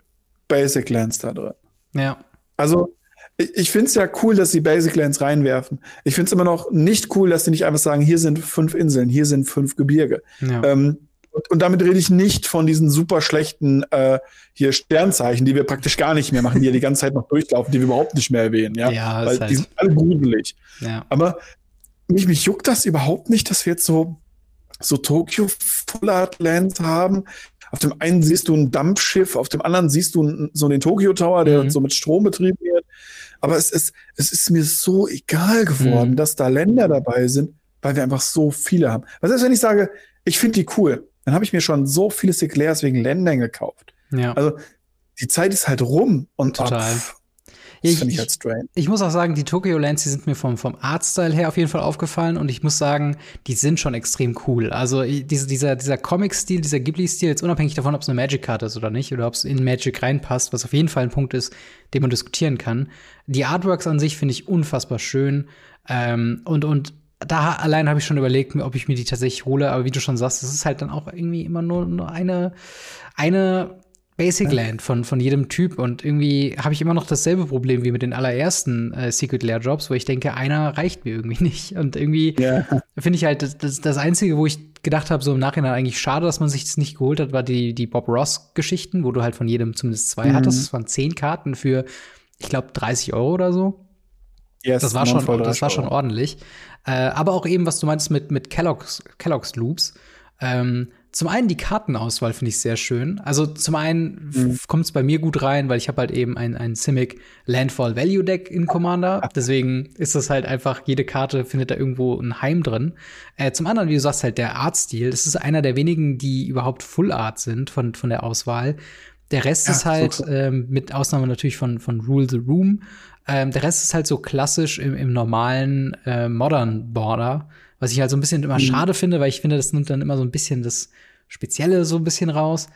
Basic Lands da drin. Ja. Also, ich, ich finde es ja cool, dass sie Basic Lands reinwerfen. Ich finde es immer noch nicht cool, dass sie nicht einfach sagen, hier sind fünf Inseln, hier sind fünf Gebirge. Ja. Ähm, und, und damit rede ich nicht von diesen super schlechten äh, hier Sternzeichen, die wir praktisch gar nicht mehr machen, die ja die ganze Zeit noch durchlaufen, die wir überhaupt nicht mehr erwähnen. Ja, ja Weil heißt, die sind alle gruselig. Ja. Aber mich, mich juckt das überhaupt nicht, dass wir jetzt so, so Tokyo Full Art Land haben. Auf dem einen siehst du ein Dampfschiff, auf dem anderen siehst du so den Tokyo Tower, der mhm. so mit Strom betrieben wird. Aber es ist, es ist mir so egal geworden, mhm. dass da Länder dabei sind, weil wir einfach so viele haben. Was ist, wenn ich sage, ich finde die cool, dann habe ich mir schon so viele Sinclairs wegen Ländern gekauft. Ja. Also die Zeit ist halt rum und total. Ab, das finde ich halt strange. Ich, ich muss auch sagen, die Tokyo Lands, die sind mir vom, vom Artstyle her auf jeden Fall aufgefallen und ich muss sagen, die sind schon extrem cool. Also diese, dieser, dieser Comic-Stil, dieser Ghibli-Stil, jetzt unabhängig davon, ob es eine Magic-Karte ist oder nicht, oder ob es in Magic reinpasst, was auf jeden Fall ein Punkt ist, den man diskutieren kann. Die Artworks an sich finde ich unfassbar schön. Ähm, und, und da allein habe ich schon überlegt, ob ich mir die tatsächlich hole, aber wie du schon sagst, das ist halt dann auch irgendwie immer nur, nur eine, eine Basic Land von, von jedem Typ. Und irgendwie habe ich immer noch dasselbe Problem wie mit den allerersten äh, Secret Lair Jobs, wo ich denke, einer reicht mir irgendwie nicht. Und irgendwie ja. finde ich halt, das, das Einzige, wo ich gedacht habe, so im Nachhinein eigentlich schade, dass man sich das nicht geholt hat, war die, die Bob Ross-Geschichten, wo du halt von jedem zumindest zwei mhm. hattest. Das waren zehn Karten für, ich glaube, 30 Euro oder so. Yes, das war schon, das war schon ordentlich. Äh, aber auch eben, was du meinst mit, mit Kellogg's, Kellogg's Loops. Ähm, zum einen die Kartenauswahl finde ich sehr schön. Also zum einen mhm. kommt es bei mir gut rein, weil ich habe halt eben ein, ein Simic Landfall Value Deck in Commander. Deswegen ist das halt einfach, jede Karte findet da irgendwo ein Heim drin. Äh, zum anderen, wie du sagst, halt der Artstil. Das ist einer der wenigen, die überhaupt Full Art sind von, von der Auswahl. Der Rest ja, ist halt, so ähm, mit Ausnahme natürlich von, von Rule the Room, ähm, der Rest ist halt so klassisch im, im normalen äh, Modern Border. Was ich halt so ein bisschen immer mhm. schade finde, weil ich finde, das nimmt dann immer so ein bisschen das Spezielle so ein bisschen raus.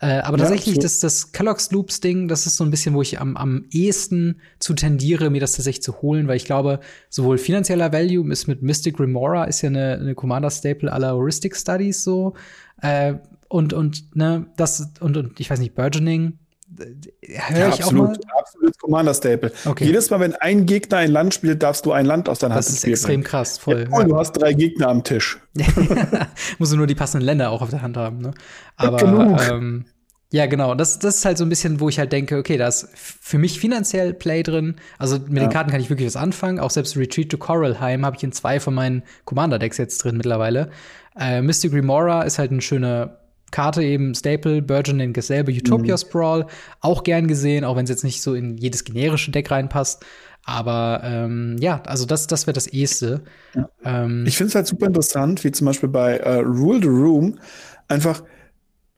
Äh, aber ja, tatsächlich, so. das, das Kellogg's Loops Ding, das ist so ein bisschen, wo ich am, am ehesten zu tendiere, mir das tatsächlich zu holen, weil ich glaube, sowohl finanzieller Value ist mit Mystic Remora, ist ja eine, eine Commander-Staple aller Heuristic Studies so. Äh, und, und, ne, das, und, und ich weiß nicht, Burgeoning, höre ja, ich absolut, auch mal. Absolut Commander Staple. Okay. Jedes Mal, wenn ein Gegner ein Land spielt, darfst du ein Land aus deiner Hand spielen. Das ist extrem krass, voll. Ja, ja. Du hast drei Gegner am Tisch. Musst du nur die passenden Länder auch auf der Hand haben, ne? Aber ähm, ja, genau. Das, das ist halt so ein bisschen, wo ich halt denke, okay, da ist für mich finanziell Play drin. Also mit den Karten kann ich wirklich was anfangen. Auch selbst Retreat to Coralheim habe ich in zwei von meinen Commander-Decks jetzt drin mittlerweile. Äh, Mystic Remora ist halt eine schöne Karte eben Staple, Burgeoning dasselbe, Utopia mhm. Sprawl, auch gern gesehen, auch wenn es jetzt nicht so in jedes generische Deck reinpasst. Aber ähm, ja, also das, das wäre das Eheste. Ja. Ähm, ich finde es halt super interessant, wie zum Beispiel bei äh, Rule the Room einfach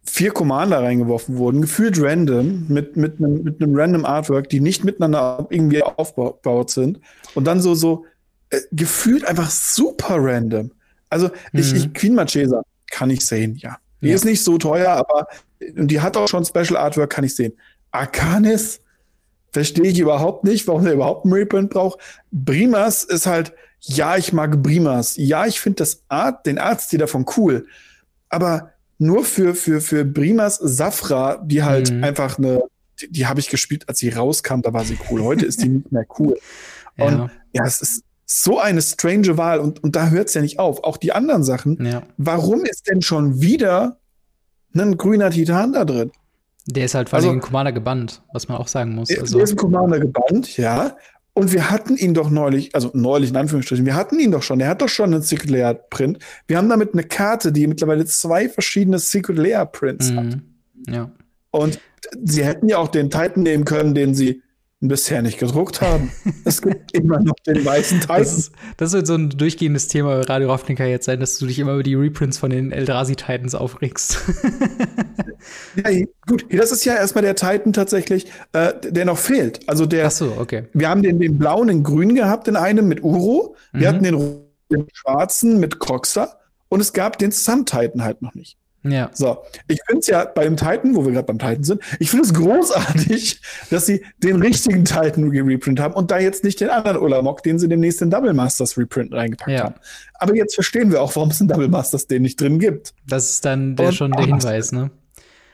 vier Commander reingeworfen wurden, gefühlt random, mit, mit einem mit einem random Artwork, die nicht miteinander irgendwie aufgebaut sind. Und dann so, so äh, gefühlt einfach super random. Also ich, mhm. ich Queen Marchesa kann ich sehen, ja. Die ja. ist nicht so teuer, aber und die hat auch schon Special Artwork, kann ich sehen. Arcanis verstehe ich überhaupt nicht, warum der überhaupt einen Reprint braucht. Brimas ist halt, ja, ich mag Brimas. Ja, ich finde das Art, den Artstil davon cool. Aber nur für, für, für Brimas Safra, die halt mhm. einfach eine, die, die habe ich gespielt, als sie rauskam, da war sie cool. Heute ist die nicht mehr cool. Und ja, ja es ist so eine strange Wahl und, und da hört es ja nicht auf. Auch die anderen Sachen. Ja. Warum ist denn schon wieder ein grüner Titan da drin? Der ist halt vor allem also, Commander gebannt, was man auch sagen muss. Also. Der ist ein Commander gebannt, ja. Und wir hatten ihn doch neulich, also neulich in Anführungsstrichen, wir hatten ihn doch schon, er hat doch schon einen Secret Layer Print. Wir haben damit eine Karte, die mittlerweile zwei verschiedene Secret Layer Prints mhm. hat. Ja. Und sie hätten ja auch den Titan nehmen können, den sie bisher nicht gedruckt haben. es gibt immer noch den weißen Titan. Das, das, wird so ein durchgehendes Thema bei Radio Ravnica jetzt sein, dass du dich immer über die Reprints von den Eldrazi Titans aufregst. ja, gut, das ist ja erstmal der Titan tatsächlich, äh, der noch fehlt. Also der. Ach so, okay. Wir haben den, den blauen in grün gehabt in einem mit Uro. Wir mhm. hatten den, den schwarzen mit Croxer. Und es gab den Sun Titan halt noch nicht. Ja. So, ich finde es ja beim Titan, wo wir gerade beim Titan sind, ich finde es großartig, dass sie den richtigen Titan reprint haben und da jetzt nicht den anderen Ulamog, den sie demnächst in Double Masters Reprint reingepackt ja. haben. Aber jetzt verstehen wir auch, warum es in Double Masters den nicht drin gibt. Das ist dann der und, schon der Hinweis, ne?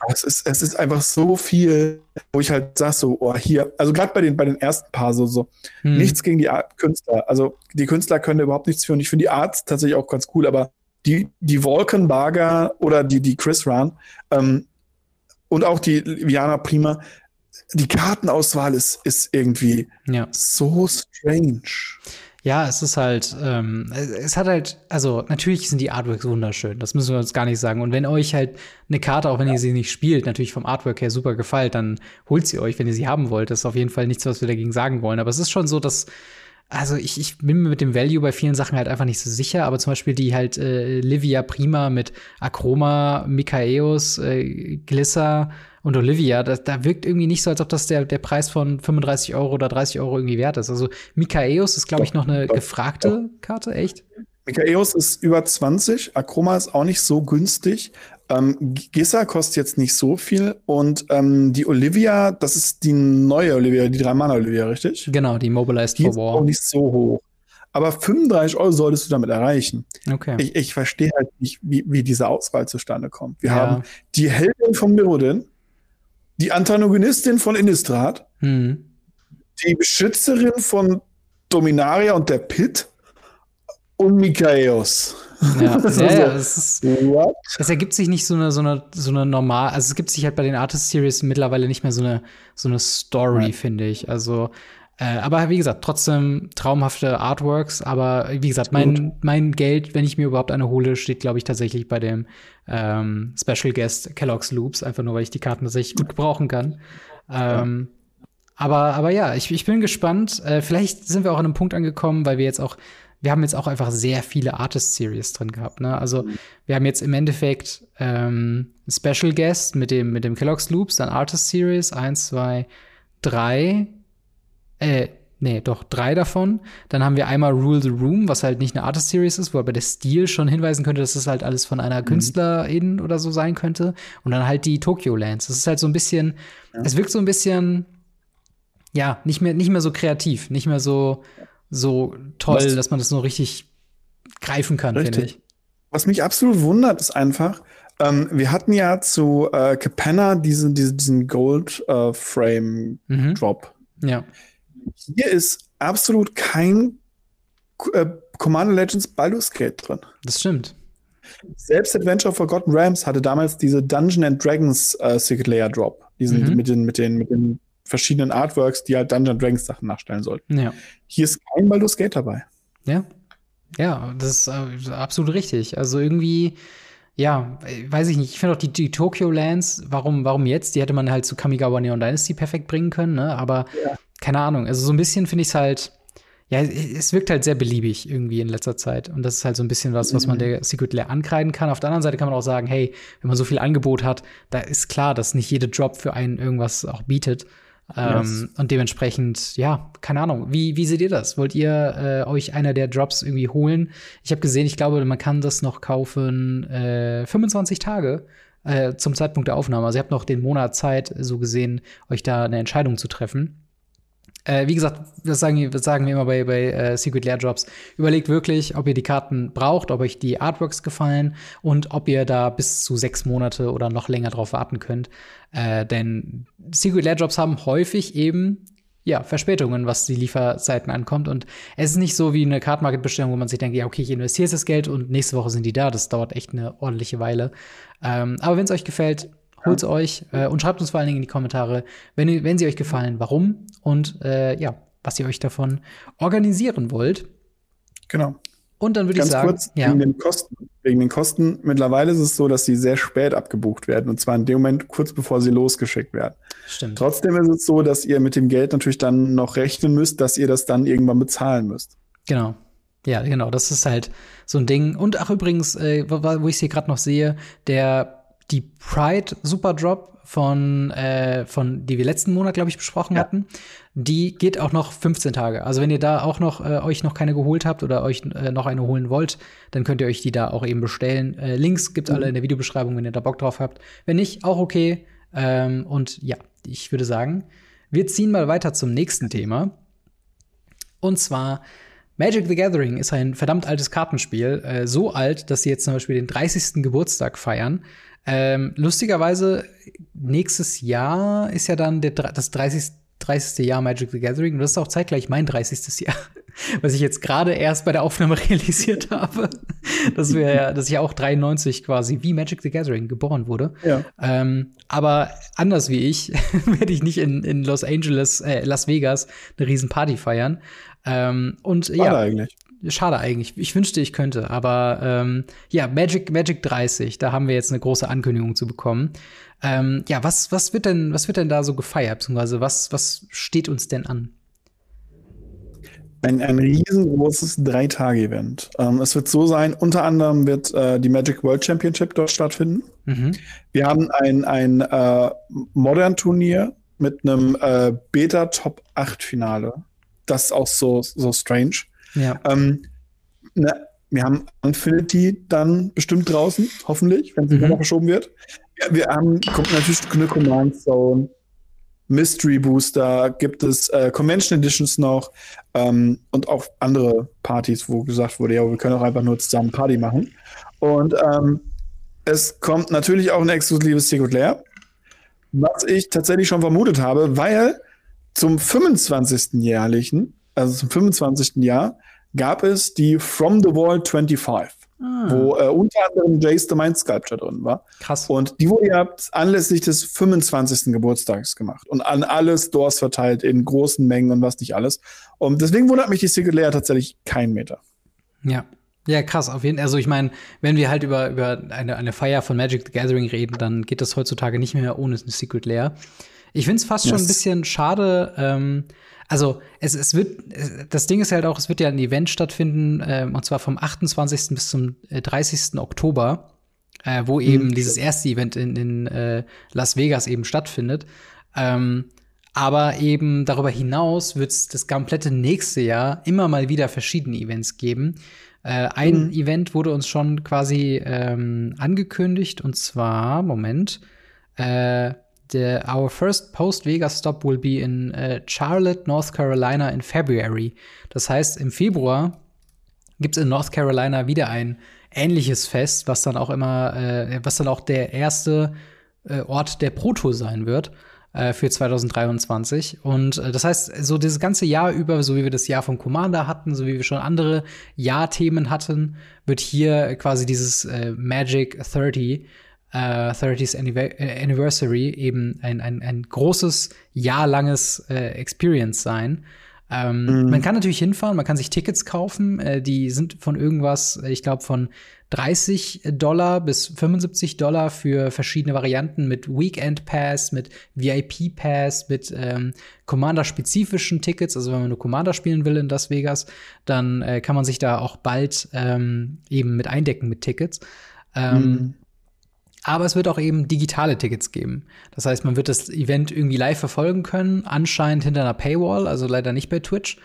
Es ist, es ist einfach so viel, wo ich halt sag so, oh, hier, also gerade bei den, bei den ersten paar so, so, hm. nichts gegen die Art Künstler. Also die Künstler können überhaupt nichts für und ich finde die Art tatsächlich auch ganz cool, aber die, die Barger oder die, die Chris Run ähm, und auch die Viana Prima, die Kartenauswahl ist, ist irgendwie ja. so strange. Ja, es ist halt, ähm, es hat halt, also natürlich sind die Artworks wunderschön, das müssen wir uns gar nicht sagen. Und wenn euch halt eine Karte, auch wenn ja. ihr sie nicht spielt, natürlich vom Artwork her super gefällt, dann holt sie euch, wenn ihr sie haben wollt. Das ist auf jeden Fall nichts, was wir dagegen sagen wollen. Aber es ist schon so, dass also ich, ich bin mir mit dem Value bei vielen Sachen halt einfach nicht so sicher, aber zum Beispiel die halt äh, Livia Prima mit Akroma, Mikaeus, äh, Glisser und Olivia, da, da wirkt irgendwie nicht so, als ob das der, der Preis von 35 Euro oder 30 Euro irgendwie wert ist. Also Mikaeus ist, glaube ich, noch eine doch, gefragte doch. Karte, echt? Mikaeus ist über 20, Akroma ist auch nicht so günstig. Ähm, Gissa kostet jetzt nicht so viel und ähm, die Olivia, das ist die neue Olivia, die Drei-Mann-Olivia, richtig? Genau, die Mobilized die for War. Ist auch nicht so hoch. Aber 35 Euro solltest du damit erreichen. Okay. Ich, ich verstehe halt nicht, wie, wie diese Auswahl zustande kommt. Wir ja. haben die Heldin von Mirrodin, die Antagonistin von Innistrad, hm. die Beschützerin von Dominaria und der Pit und Mikaeus. Ja, ja, ja es, ist, es ergibt sich nicht so eine, so eine, so eine normal, also es gibt sich halt bei den Artist Series mittlerweile nicht mehr so eine, so eine Story, finde ich. Also, äh, aber wie gesagt, trotzdem traumhafte Artworks, aber wie gesagt, mein, mein Geld, wenn ich mir überhaupt eine hole, steht, glaube ich, tatsächlich bei dem ähm, Special Guest Kellogg's Loops, einfach nur, weil ich die Karten tatsächlich gut gebrauchen kann. Ähm, aber, aber ja, ich, ich bin gespannt. Äh, vielleicht sind wir auch an einem Punkt angekommen, weil wir jetzt auch wir haben jetzt auch einfach sehr viele Artist-Series drin gehabt. Ne? Also mhm. wir haben jetzt im Endeffekt ähm, Special Guest mit dem, mit dem Kellogg's Loops, dann Artist Series, eins, zwei, drei, äh, nee, doch drei davon. Dann haben wir einmal Rule the Room, was halt nicht eine Artist Series ist, wo aber der Stil schon hinweisen könnte, dass es halt alles von einer mhm. Künstlerin oder so sein könnte. Und dann halt die Tokyo Lands. Das ist halt so ein bisschen, ja. es wirkt so ein bisschen, ja, nicht mehr, nicht mehr so kreativ, nicht mehr so, so toll, Was? dass man das so richtig greifen kann, finde ich. Was mich absolut wundert, ist einfach, ähm, wir hatten ja zu äh, Capenna diesen, diesen, diesen Gold äh, Frame mhm. Drop. Ja. Hier ist absolut kein äh, Commander Legends Baldur's Gate drin. Das stimmt. Selbst Adventure of Forgotten Realms hatte damals diese Dungeon and Dragons äh, Secret Layer Drop. Diesen mhm. mit den, mit den, mit den verschiedenen Artworks, die halt Dungeon Dragons Sachen nachstellen sollten. Ja. Hier ist kein Baldur's Gate dabei. Ja. Ja, das ist äh, absolut richtig. Also irgendwie, ja, weiß ich nicht. Ich finde auch die, die Tokyo Lands, warum, warum jetzt? Die hätte man halt zu Kamigawa Neon Dynasty perfekt bringen können, ne? Aber ja. keine Ahnung. Also so ein bisschen finde ich es halt, ja, es wirkt halt sehr beliebig irgendwie in letzter Zeit. Und das ist halt so ein bisschen was, was man mhm. der Secret Lair ankreiden kann. Auf der anderen Seite kann man auch sagen, hey, wenn man so viel Angebot hat, da ist klar, dass nicht jede Drop für einen irgendwas auch bietet. Ähm, Und dementsprechend, ja, keine Ahnung. Wie, wie seht ihr das? Wollt ihr äh, euch einer der Drops irgendwie holen? Ich habe gesehen, ich glaube, man kann das noch kaufen äh, 25 Tage äh, zum Zeitpunkt der Aufnahme. Also ihr habt noch den Monat Zeit, so gesehen, euch da eine Entscheidung zu treffen. Äh, wie gesagt, das sagen, das sagen wir immer bei, bei äh, Secret Lair Drops. Überlegt wirklich, ob ihr die Karten braucht, ob euch die Artworks gefallen und ob ihr da bis zu sechs Monate oder noch länger drauf warten könnt. Äh, denn Secret Lair Drops haben häufig eben ja, Verspätungen, was die Lieferzeiten ankommt. Und es ist nicht so wie eine Card Market Bestellung, wo man sich denkt, ja, okay, ich investiere das Geld und nächste Woche sind die da. Das dauert echt eine ordentliche Weile. Ähm, aber wenn es euch gefällt, Holt's ja. euch äh, und schreibt uns vor allen Dingen in die Kommentare, wenn, wenn sie euch gefallen, warum und äh, ja, was ihr euch davon organisieren wollt. Genau. Und dann würde ich sagen, kurz, ja. wegen den Kosten. Wegen den Kosten, mittlerweile ist es so, dass sie sehr spät abgebucht werden. Und zwar in dem Moment kurz bevor sie losgeschickt werden. Stimmt. Trotzdem ist es so, dass ihr mit dem Geld natürlich dann noch rechnen müsst, dass ihr das dann irgendwann bezahlen müsst. Genau. Ja, genau. Das ist halt so ein Ding. Und ach, übrigens, äh, wo ich es hier gerade noch sehe, der die Pride Super Drop von, äh, von, die wir letzten Monat, glaube ich, besprochen ja. hatten, die geht auch noch 15 Tage. Also wenn ihr da auch noch äh, euch noch keine geholt habt oder euch äh, noch eine holen wollt, dann könnt ihr euch die da auch eben bestellen. Äh, Links gibt's mhm. alle in der Videobeschreibung, wenn ihr da Bock drauf habt. Wenn nicht, auch okay. Ähm, und ja, ich würde sagen, wir ziehen mal weiter zum nächsten Thema. Und zwar Magic the Gathering ist ein verdammt altes Kartenspiel. Äh, so alt, dass sie jetzt zum Beispiel den 30. Geburtstag feiern. Ähm, lustigerweise, nächstes Jahr ist ja dann der, das 30. 30. Jahr Magic the Gathering und das ist auch zeitgleich mein 30. Jahr, was ich jetzt gerade erst bei der Aufnahme realisiert habe, dass wir ja, dass ich auch 93 quasi wie Magic the Gathering geboren wurde. Ja. Ähm, aber anders wie ich werde ich nicht in, in Los Angeles, äh, Las Vegas eine riesen Party feiern. Ähm, und Schade ja, eigentlich. Schade eigentlich. Ich wünschte, ich könnte. Aber ähm, ja, Magic, Magic 30, da haben wir jetzt eine große Ankündigung zu bekommen. Ähm, ja, was, was, wird denn, was wird denn da so gefeiert? Beziehungsweise was, was steht uns denn an? Ein, ein riesengroßes Drei-Tage-Event. Ähm, es wird so sein, unter anderem wird äh, die Magic World Championship dort stattfinden. Mhm. Wir haben ein, ein äh, Modern-Turnier mit einem äh, Beta-Top-8-Finale. Das ist auch so, so strange. Ja. Ähm, ne, wir haben Infinity dann bestimmt draußen, hoffentlich, wenn es mhm. noch verschoben wird. Ja, wir haben kommt natürlich eine Command Zone, Mystery Booster, gibt es äh, Convention Editions noch ähm, und auch andere Partys, wo gesagt wurde, ja, wir können auch einfach nur zusammen Party machen. Und ähm, es kommt natürlich auch ein exklusives Secret Lair, was ich tatsächlich schon vermutet habe, weil zum 25. jährlichen, also zum 25. Jahr, gab es die From the Wall 25. Ah. wo äh, unter anderem Jace the Mind Sculpture drin war. Krass. Und die wurde ja anlässlich des 25. Geburtstags gemacht und an alle Stores verteilt in großen Mengen und was nicht alles. Und deswegen wundert mich die Secret Layer tatsächlich kein Meter. Ja. Ja, krass, auf jeden Fall. Also ich meine, wenn wir halt über, über eine, eine Feier von Magic the Gathering reden, dann geht das heutzutage nicht mehr ohne eine Secret Layer. Ich finde es fast yes. schon ein bisschen schade, ähm, also es, es wird, das Ding ist halt auch, es wird ja ein Event stattfinden, äh, und zwar vom 28. bis zum 30. Äh, Oktober, äh, wo mhm. eben dieses erste Event in, in äh, Las Vegas eben stattfindet. Ähm, aber eben darüber hinaus wird es das komplette nächste Jahr immer mal wieder verschiedene Events geben. Äh, ein mhm. Event wurde uns schon quasi ähm, angekündigt, und zwar, Moment, äh, the, our first post-Vegas stop will be in uh, Charlotte, North Carolina in February. Das heißt, im Februar gibt es in North Carolina wieder ein ähnliches Fest, was dann auch immer, äh, was dann auch der erste äh, Ort der Proto sein wird äh, für 2023. Und äh, das heißt, so dieses ganze Jahr über, so wie wir das Jahr vom Commander hatten, so wie wir schon andere Jahrthemen hatten, wird hier quasi dieses äh, Magic 30 äh, 30th äh, Anniversary eben ein, ein, ein großes, jahrlanges äh, Experience sein. Ähm, mhm. Man kann natürlich hinfahren, man kann sich Tickets kaufen, äh, die sind von irgendwas, äh, ich glaube von 30 Dollar bis 75 Dollar für verschiedene Varianten mit Weekend Pass, mit VIP Pass, mit ähm, Commander-spezifischen Tickets. Also wenn man nur Commander spielen will in Las Vegas, dann äh, kann man sich da auch bald ähm, eben mit eindecken mit Tickets. Ähm, mhm. Aber es wird auch eben digitale Tickets geben. Das heißt, man wird das Event irgendwie live verfolgen können, anscheinend hinter einer Paywall, also leider nicht bei Twitch.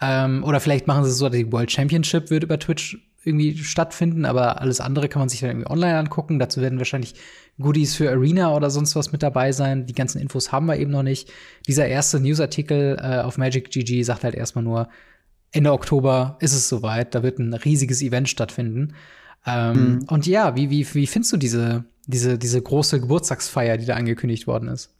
Ähm, oder vielleicht machen sie es so, die World Championship wird über Twitch irgendwie stattfinden, aber alles andere kann man sich dann irgendwie online angucken. Dazu werden wahrscheinlich Goodies für Arena oder sonst was mit dabei sein. Die ganzen Infos haben wir eben noch nicht. Dieser erste Newsartikel äh, auf Magic GG sagt halt erstmal nur, Ende Oktober ist es soweit, da wird ein riesiges Event stattfinden. Ähm, mhm. Und ja, wie, wie, wie findest du diese, diese, diese große Geburtstagsfeier, die da angekündigt worden ist?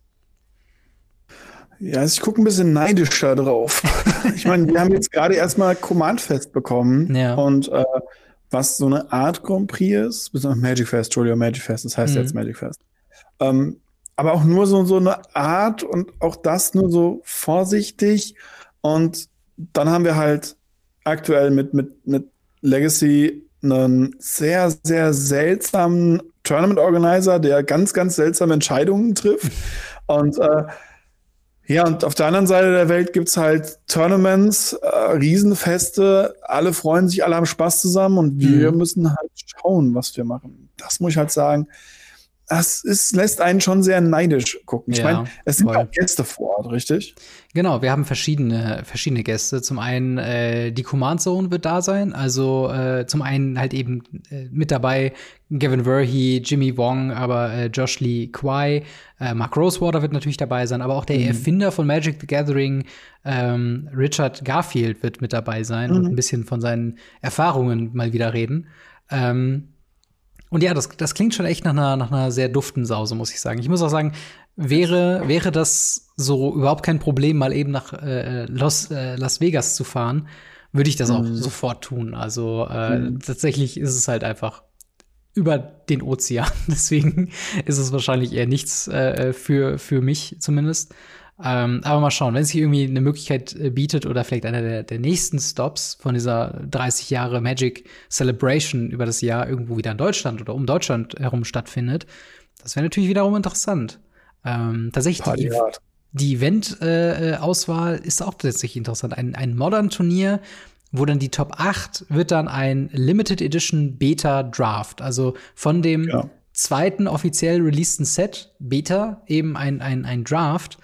Ja, also ich gucke ein bisschen neidischer drauf. ich meine, wir haben jetzt gerade erstmal Command Fest bekommen. Ja. Und äh, was so eine Art Grand Prix ist, Magic Fest, Entschuldigung, Magic Fest, das heißt mhm. jetzt Magic Fest. Ähm, aber auch nur so, so eine Art und auch das nur so vorsichtig. Und dann haben wir halt aktuell mit, mit, mit Legacy einen sehr, sehr seltsamen Tournament Organizer, der ganz, ganz seltsame Entscheidungen trifft. Und äh, ja, und auf der anderen Seite der Welt gibt's halt Tournaments, äh, Riesenfeste, alle freuen sich, alle haben Spaß zusammen und wir mhm. müssen halt schauen, was wir machen. Das muss ich halt sagen das ist, lässt einen schon sehr neidisch gucken. Ich ja, meine, es sind voll. auch Gäste vor Ort, richtig? Genau, wir haben verschiedene, verschiedene Gäste. Zum einen äh, die Command Zone wird da sein. Also äh, zum einen halt eben äh, mit dabei Gavin Verhey, Jimmy Wong, aber äh, Josh Lee Kwai, äh, Mark Rosewater wird natürlich dabei sein, aber auch der mhm. Erfinder von Magic the Gathering, ähm, Richard Garfield, wird mit dabei sein mhm. und ein bisschen von seinen Erfahrungen mal wieder reden. Ähm, und ja, das, das klingt schon echt nach einer, nach einer sehr duften Sause, muss ich sagen. Ich muss auch sagen, wäre, wäre das so überhaupt kein Problem, mal eben nach äh, Los, äh, Las Vegas zu fahren, würde ich das mhm. auch sofort tun. Also äh, mhm. tatsächlich ist es halt einfach über den Ozean. Deswegen ist es wahrscheinlich eher nichts äh, für, für mich zumindest. Ähm, aber mal schauen, wenn sich irgendwie eine Möglichkeit äh, bietet oder vielleicht einer der, der nächsten Stops von dieser 30 Jahre Magic Celebration über das Jahr irgendwo wieder in Deutschland oder um Deutschland herum stattfindet, das wäre natürlich wiederum interessant. Ähm, tatsächlich die, die Event-Auswahl äh, ist auch tatsächlich interessant. Ein, ein Modern-Turnier, wo dann die Top 8 wird dann ein Limited Edition Beta Draft. Also von dem ja. zweiten offiziell releaseden Set Beta eben ein, ein, ein Draft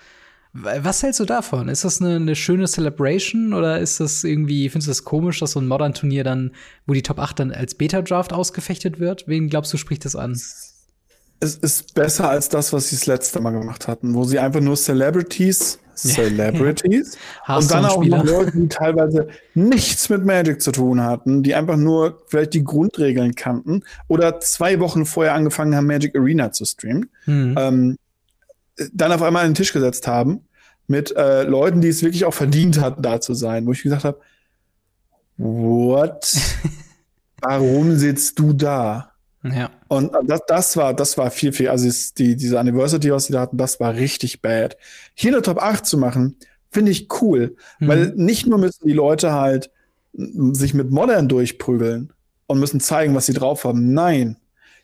was hältst du davon? Ist das eine, eine, schöne Celebration oder ist das irgendwie, findest du das komisch, dass so ein Modern-Turnier dann, wo die Top 8 dann als Beta-Draft ausgefechtet wird? Wen glaubst du, spricht das an? Es ist besser als das, was sie das letzte Mal gemacht hatten, wo sie einfach nur Celebrities, Celebrities ja. und dann auch noch Leute, die teilweise nichts mit Magic zu tun hatten, die einfach nur vielleicht die Grundregeln kannten oder zwei Wochen vorher angefangen haben, Magic Arena zu streamen. Mhm. Ähm, dann auf einmal an den Tisch gesetzt haben mit äh, Leuten, die es wirklich auch verdient hatten, da zu sein, wo ich gesagt habe, what? Warum sitzt du da? Ja. Und das, das war, das war viel, viel, also die, diese Anniversary, was sie da hatten, das war richtig bad. Hier eine Top 8 zu machen, finde ich cool, mhm. weil nicht nur müssen die Leute halt sich mit Modern durchprügeln und müssen zeigen, was sie drauf haben. Nein,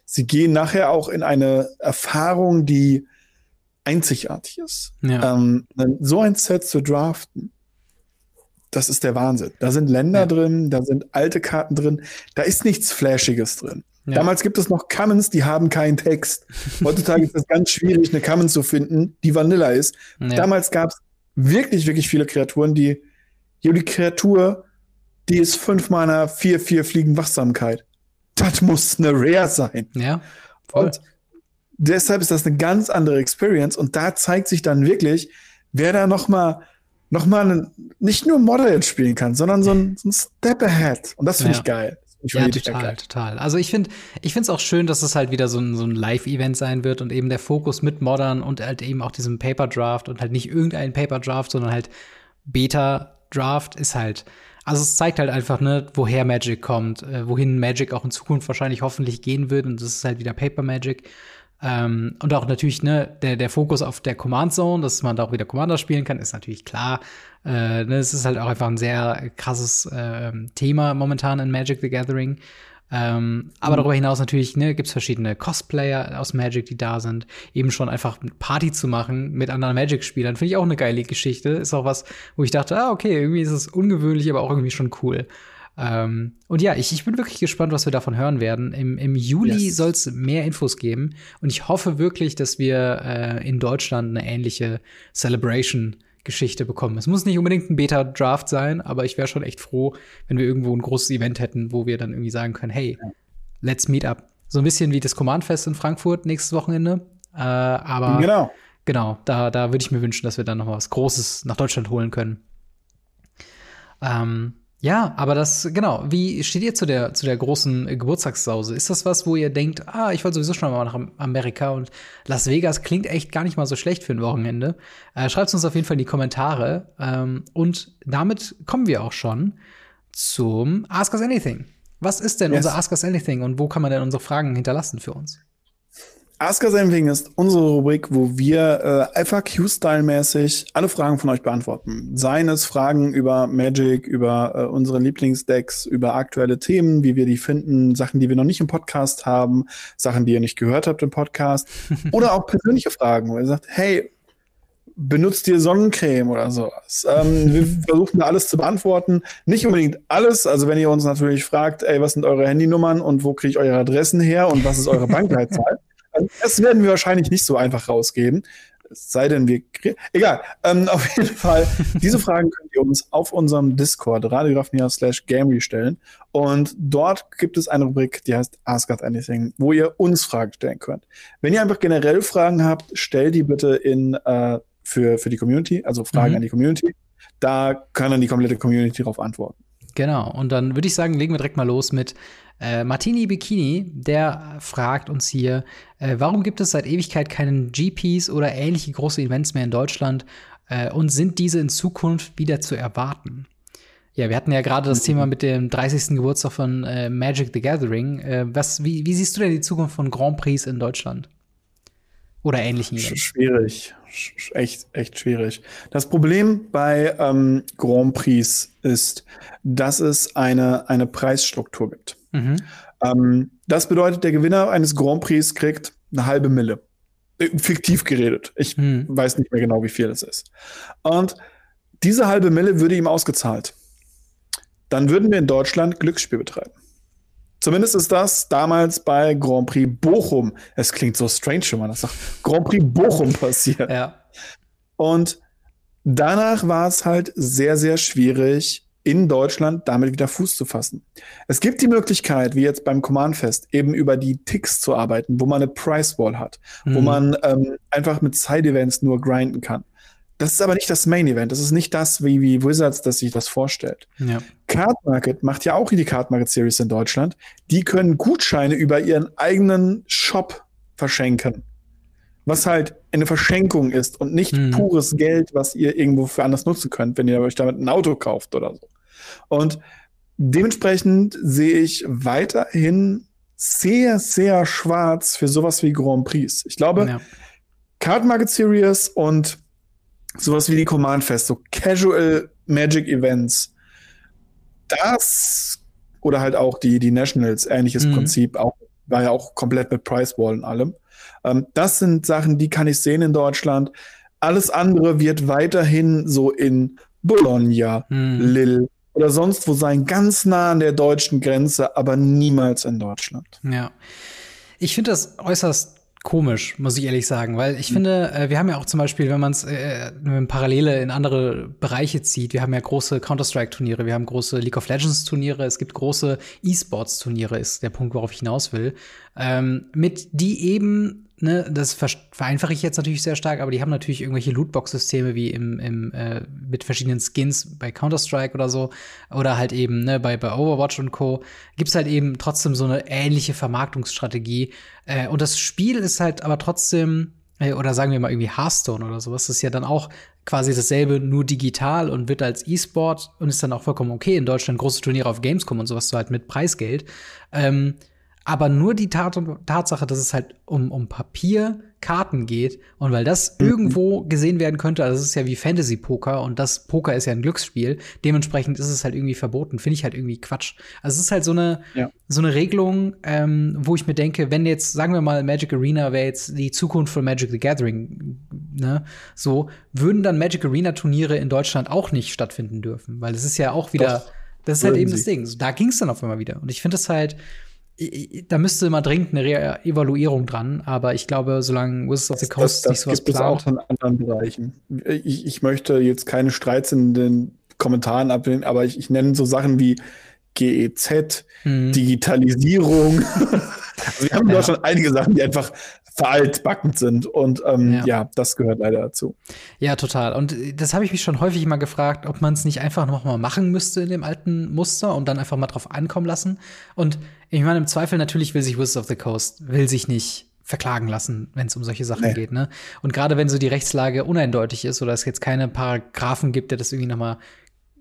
sie gehen nachher auch in eine Erfahrung, die einzigartig ist. Ja. Ähm, so ein Set zu draften, das ist der Wahnsinn. Da sind Länder ja. drin, da sind alte Karten drin, da ist nichts Flashiges drin. Ja. Damals gibt es noch Commons, die haben keinen Text. Heutzutage ist es ganz schwierig, eine Common zu finden, die Vanilla ist. Damals gab es wirklich, wirklich viele Kreaturen, die, die Kreatur, die ist fünf Mana, vier, vier Fliegen Wachsamkeit. Das muss eine Rare sein. Ja. Voll. Und deshalb ist das eine ganz andere Experience und da zeigt sich dann wirklich, wer da noch mal noch mal nicht nur Moderate spielen kann, sondern so ein, so ein Step ahead und das finde ja. ich geil. Ich ja, total, geil. total. Also ich finde, ich finde es auch schön, dass es halt wieder so ein, so ein Live-Event sein wird und eben der Fokus mit Modern und halt eben auch diesem Paper Draft und halt nicht irgendein Paper Draft, sondern halt Beta Draft ist halt also es zeigt halt einfach, ne, woher Magic kommt, äh, wohin Magic auch in Zukunft wahrscheinlich hoffentlich gehen wird. Und das ist halt wieder Paper Magic. Ähm, und auch natürlich, ne, der, der Fokus auf der Command Zone, dass man da auch wieder Commander spielen kann, ist natürlich klar. Äh, ne, es ist halt auch einfach ein sehr krasses äh, Thema momentan in Magic the Gathering. Ähm, aber mhm. darüber hinaus natürlich, ne, gibt's verschiedene Cosplayer aus Magic, die da sind. Eben schon einfach Party zu machen mit anderen Magic-Spielern, finde ich auch eine geile Geschichte. Ist auch was, wo ich dachte, ah, okay, irgendwie ist es ungewöhnlich, aber auch irgendwie schon cool. Ähm, und ja, ich, ich bin wirklich gespannt, was wir davon hören werden. Im, im Juli yes. soll es mehr Infos geben. Und ich hoffe wirklich, dass wir äh, in Deutschland eine ähnliche Celebration-Geschichte bekommen. Es muss nicht unbedingt ein Beta-Draft sein, aber ich wäre schon echt froh, wenn wir irgendwo ein großes Event hätten, wo wir dann irgendwie sagen können, hey, let's meet up. So ein bisschen wie das Command-Fest in Frankfurt nächstes Wochenende. Äh, aber genau, genau da, da würde ich mir wünschen, dass wir dann noch was Großes nach Deutschland holen können. Ähm, ja, aber das, genau. Wie steht ihr zu der, zu der großen Geburtstagssause? Ist das was, wo ihr denkt, ah, ich wollte sowieso schon mal nach Amerika und Las Vegas klingt echt gar nicht mal so schlecht für ein Wochenende? Äh, Schreibt uns auf jeden Fall in die Kommentare. Ähm, und damit kommen wir auch schon zum Ask Us Anything. Was ist denn yes. unser Ask Us Anything und wo kann man denn unsere Fragen hinterlassen für uns? Ask Us Anything ist unsere Rubrik, wo wir äh, FAQ-Style-mäßig alle Fragen von euch beantworten. Seien es Fragen über Magic, über äh, unsere Lieblingsdecks, über aktuelle Themen, wie wir die finden, Sachen, die wir noch nicht im Podcast haben, Sachen, die ihr nicht gehört habt im Podcast. oder auch persönliche Fragen, wo ihr sagt, hey, benutzt ihr Sonnencreme oder sowas? Ähm, wir versuchen da alles zu beantworten. Nicht unbedingt alles. Also wenn ihr uns natürlich fragt, ey, was sind eure Handynummern und wo kriege ich eure Adressen her und was ist eure Bankleitzahl? Also, das werden wir wahrscheinlich nicht so einfach rausgeben. Es sei denn, wir. Egal. Ähm, auf jeden Fall, diese Fragen könnt ihr uns auf unserem Discord, radiographnia slash Gamery stellen. Und dort gibt es eine Rubrik, die heißt Ask Us Anything, wo ihr uns Fragen stellen könnt. Wenn ihr einfach generell Fragen habt, stellt die bitte in, äh, für, für die Community, also Fragen mhm. an die Community. Da kann dann die komplette Community darauf antworten. Genau. Und dann würde ich sagen, legen wir direkt mal los mit äh, Martini Bikini, der fragt uns hier, äh, warum gibt es seit Ewigkeit keinen GPs oder ähnliche große Events mehr in Deutschland äh, und sind diese in Zukunft wieder zu erwarten? Ja, wir hatten ja gerade das Thema mit dem 30. Geburtstag von äh, Magic the Gathering. Äh, was, wie, wie siehst du denn die Zukunft von Grand Prix in Deutschland? Oder ähnlichen Events? Schwierig. Echt, echt schwierig. Das Problem bei ähm, Grand Prix ist, dass es eine, eine Preisstruktur gibt. Mhm. Ähm, das bedeutet, der Gewinner eines Grand Prix kriegt eine halbe Mille. Äh, fiktiv geredet. Ich mhm. weiß nicht mehr genau, wie viel es ist. Und diese halbe Mille würde ihm ausgezahlt. Dann würden wir in Deutschland Glücksspiel betreiben. Zumindest ist das damals bei Grand Prix Bochum. Es klingt so strange, wenn man das sagt. Grand Prix Bochum passiert. Ja. Und danach war es halt sehr, sehr schwierig, in Deutschland damit wieder Fuß zu fassen. Es gibt die Möglichkeit, wie jetzt beim Command Fest, eben über die Ticks zu arbeiten, wo man eine Price Wall hat, mhm. wo man ähm, einfach mit Side-Events nur grinden kann. Das ist aber nicht das Main Event. Das ist nicht das, wie, wie Wizards das sich das vorstellt. Ja. Card Market macht ja auch die Card Market Series in Deutschland. Die können Gutscheine über ihren eigenen Shop verschenken. Was halt eine Verschenkung ist und nicht mhm. pures Geld, was ihr irgendwo für anders nutzen könnt, wenn ihr euch damit ein Auto kauft oder so. Und dementsprechend sehe ich weiterhin sehr, sehr schwarz für sowas wie Grand Prix. Ich glaube, ja. Card Market Series und sowas wie die Command Fest, so Casual Magic Events, das oder halt auch die, die Nationals, ähnliches mhm. Prinzip, auch, war ja auch komplett mit Price Wall und allem. Ähm, das sind Sachen, die kann ich sehen in Deutschland. Alles andere wird weiterhin so in Bologna, mhm. Lille oder sonst wo sein, ganz nah an der deutschen Grenze, aber niemals in Deutschland. Ja. Ich finde das äußerst komisch, muss ich ehrlich sagen, weil ich mhm. finde, äh, wir haben ja auch zum Beispiel, wenn man es äh, Parallele in andere Bereiche zieht, wir haben ja große Counter-Strike-Turniere, wir haben große League of Legends-Turniere, es gibt große E-Sports-Turniere, ist der Punkt, worauf ich hinaus will, ähm, mit die eben ne, das vereinfache ich jetzt natürlich sehr stark, aber die haben natürlich irgendwelche Lootbox-Systeme wie im, im äh, mit verschiedenen Skins bei Counter-Strike oder so. Oder halt eben, ne, bei, bei Overwatch und Co. gibt's halt eben trotzdem so eine ähnliche Vermarktungsstrategie. Äh, und das Spiel ist halt aber trotzdem, äh, oder sagen wir mal irgendwie Hearthstone oder sowas, das ist ja dann auch quasi dasselbe, nur digital und wird als E-Sport und ist dann auch vollkommen okay. In Deutschland große Turniere auf Gamescom und sowas so halt mit Preisgeld. Ähm, aber nur die Tat Tatsache, dass es halt um, um Papierkarten geht und weil das mhm. irgendwo gesehen werden könnte, also es ist ja wie Fantasy-Poker und das Poker ist ja ein Glücksspiel, dementsprechend ist es halt irgendwie verboten, finde ich halt irgendwie Quatsch. Also es ist halt so eine, ja. so eine Regelung, ähm, wo ich mir denke, wenn jetzt, sagen wir mal, Magic Arena wäre jetzt die Zukunft von Magic the Gathering, ne, so, würden dann Magic Arena Turniere in Deutschland auch nicht stattfinden dürfen, weil es ist ja auch wieder, Doch, das ist halt eben sie. das Ding. Da ging es dann auf einmal wieder. Und ich finde das halt, da müsste mal dringend eine Re Evaluierung dran, aber ich glaube, solange Wizards of the Coast das, das, nicht sowas gibt plant. Es auch in anderen Bereichen. Ich, ich möchte jetzt keine Streits in den Kommentaren ablehnen, aber ich, ich nenne so Sachen wie GEZ, mhm. Digitalisierung. also wir haben ja. schon einige Sachen, die einfach veraltbackend sind. Und ähm, ja. ja. das gehört leider dazu. Ja, total. Und das habe ich mich schon häufig mal gefragt, ob man es nicht einfach noch mal machen müsste in dem alten Muster und dann einfach mal drauf ankommen lassen. Und ich meine, im Zweifel natürlich will sich Wizards of the Coast, will sich nicht verklagen lassen, wenn es um solche Sachen nee. geht. Ne? Und gerade wenn so die Rechtslage uneindeutig ist oder es jetzt keine Paragraphen gibt, der das irgendwie noch mal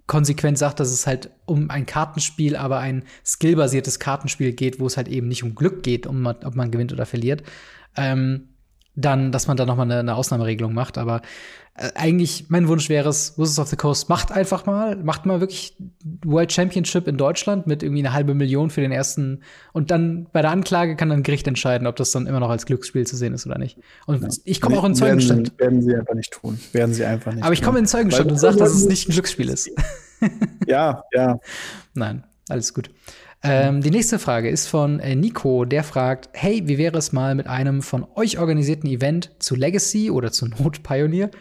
konsequent sagt, dass es halt um ein Kartenspiel, aber ein skillbasiertes Kartenspiel geht, wo es halt eben nicht um Glück geht, um ob man gewinnt oder verliert, ähm, dann, dass man da noch mal eine, eine Ausnahmeregelung macht. Aber äh, eigentlich, mein Wunsch wäre es, Wizards of the Coast macht einfach mal, macht mal wirklich World Championship in Deutschland mit irgendwie eine halbe Million für den ersten. Und dann bei der Anklage kann dann Gericht entscheiden, ob das dann immer noch als Glücksspiel zu sehen ist oder nicht. Und ja. ich komme auch in Zeugenstand. Werden, werden, sie einfach nicht tun. Werden sie einfach nicht. Aber ich komme in Zeugenstand und sage, dass es nicht ein Glücksspiel ist. ja, ja. Nein, alles gut. Ähm, die nächste Frage ist von äh, Nico, der fragt: Hey, wie wäre es mal mit einem von euch organisierten Event zu Legacy oder zu Not Pioneer?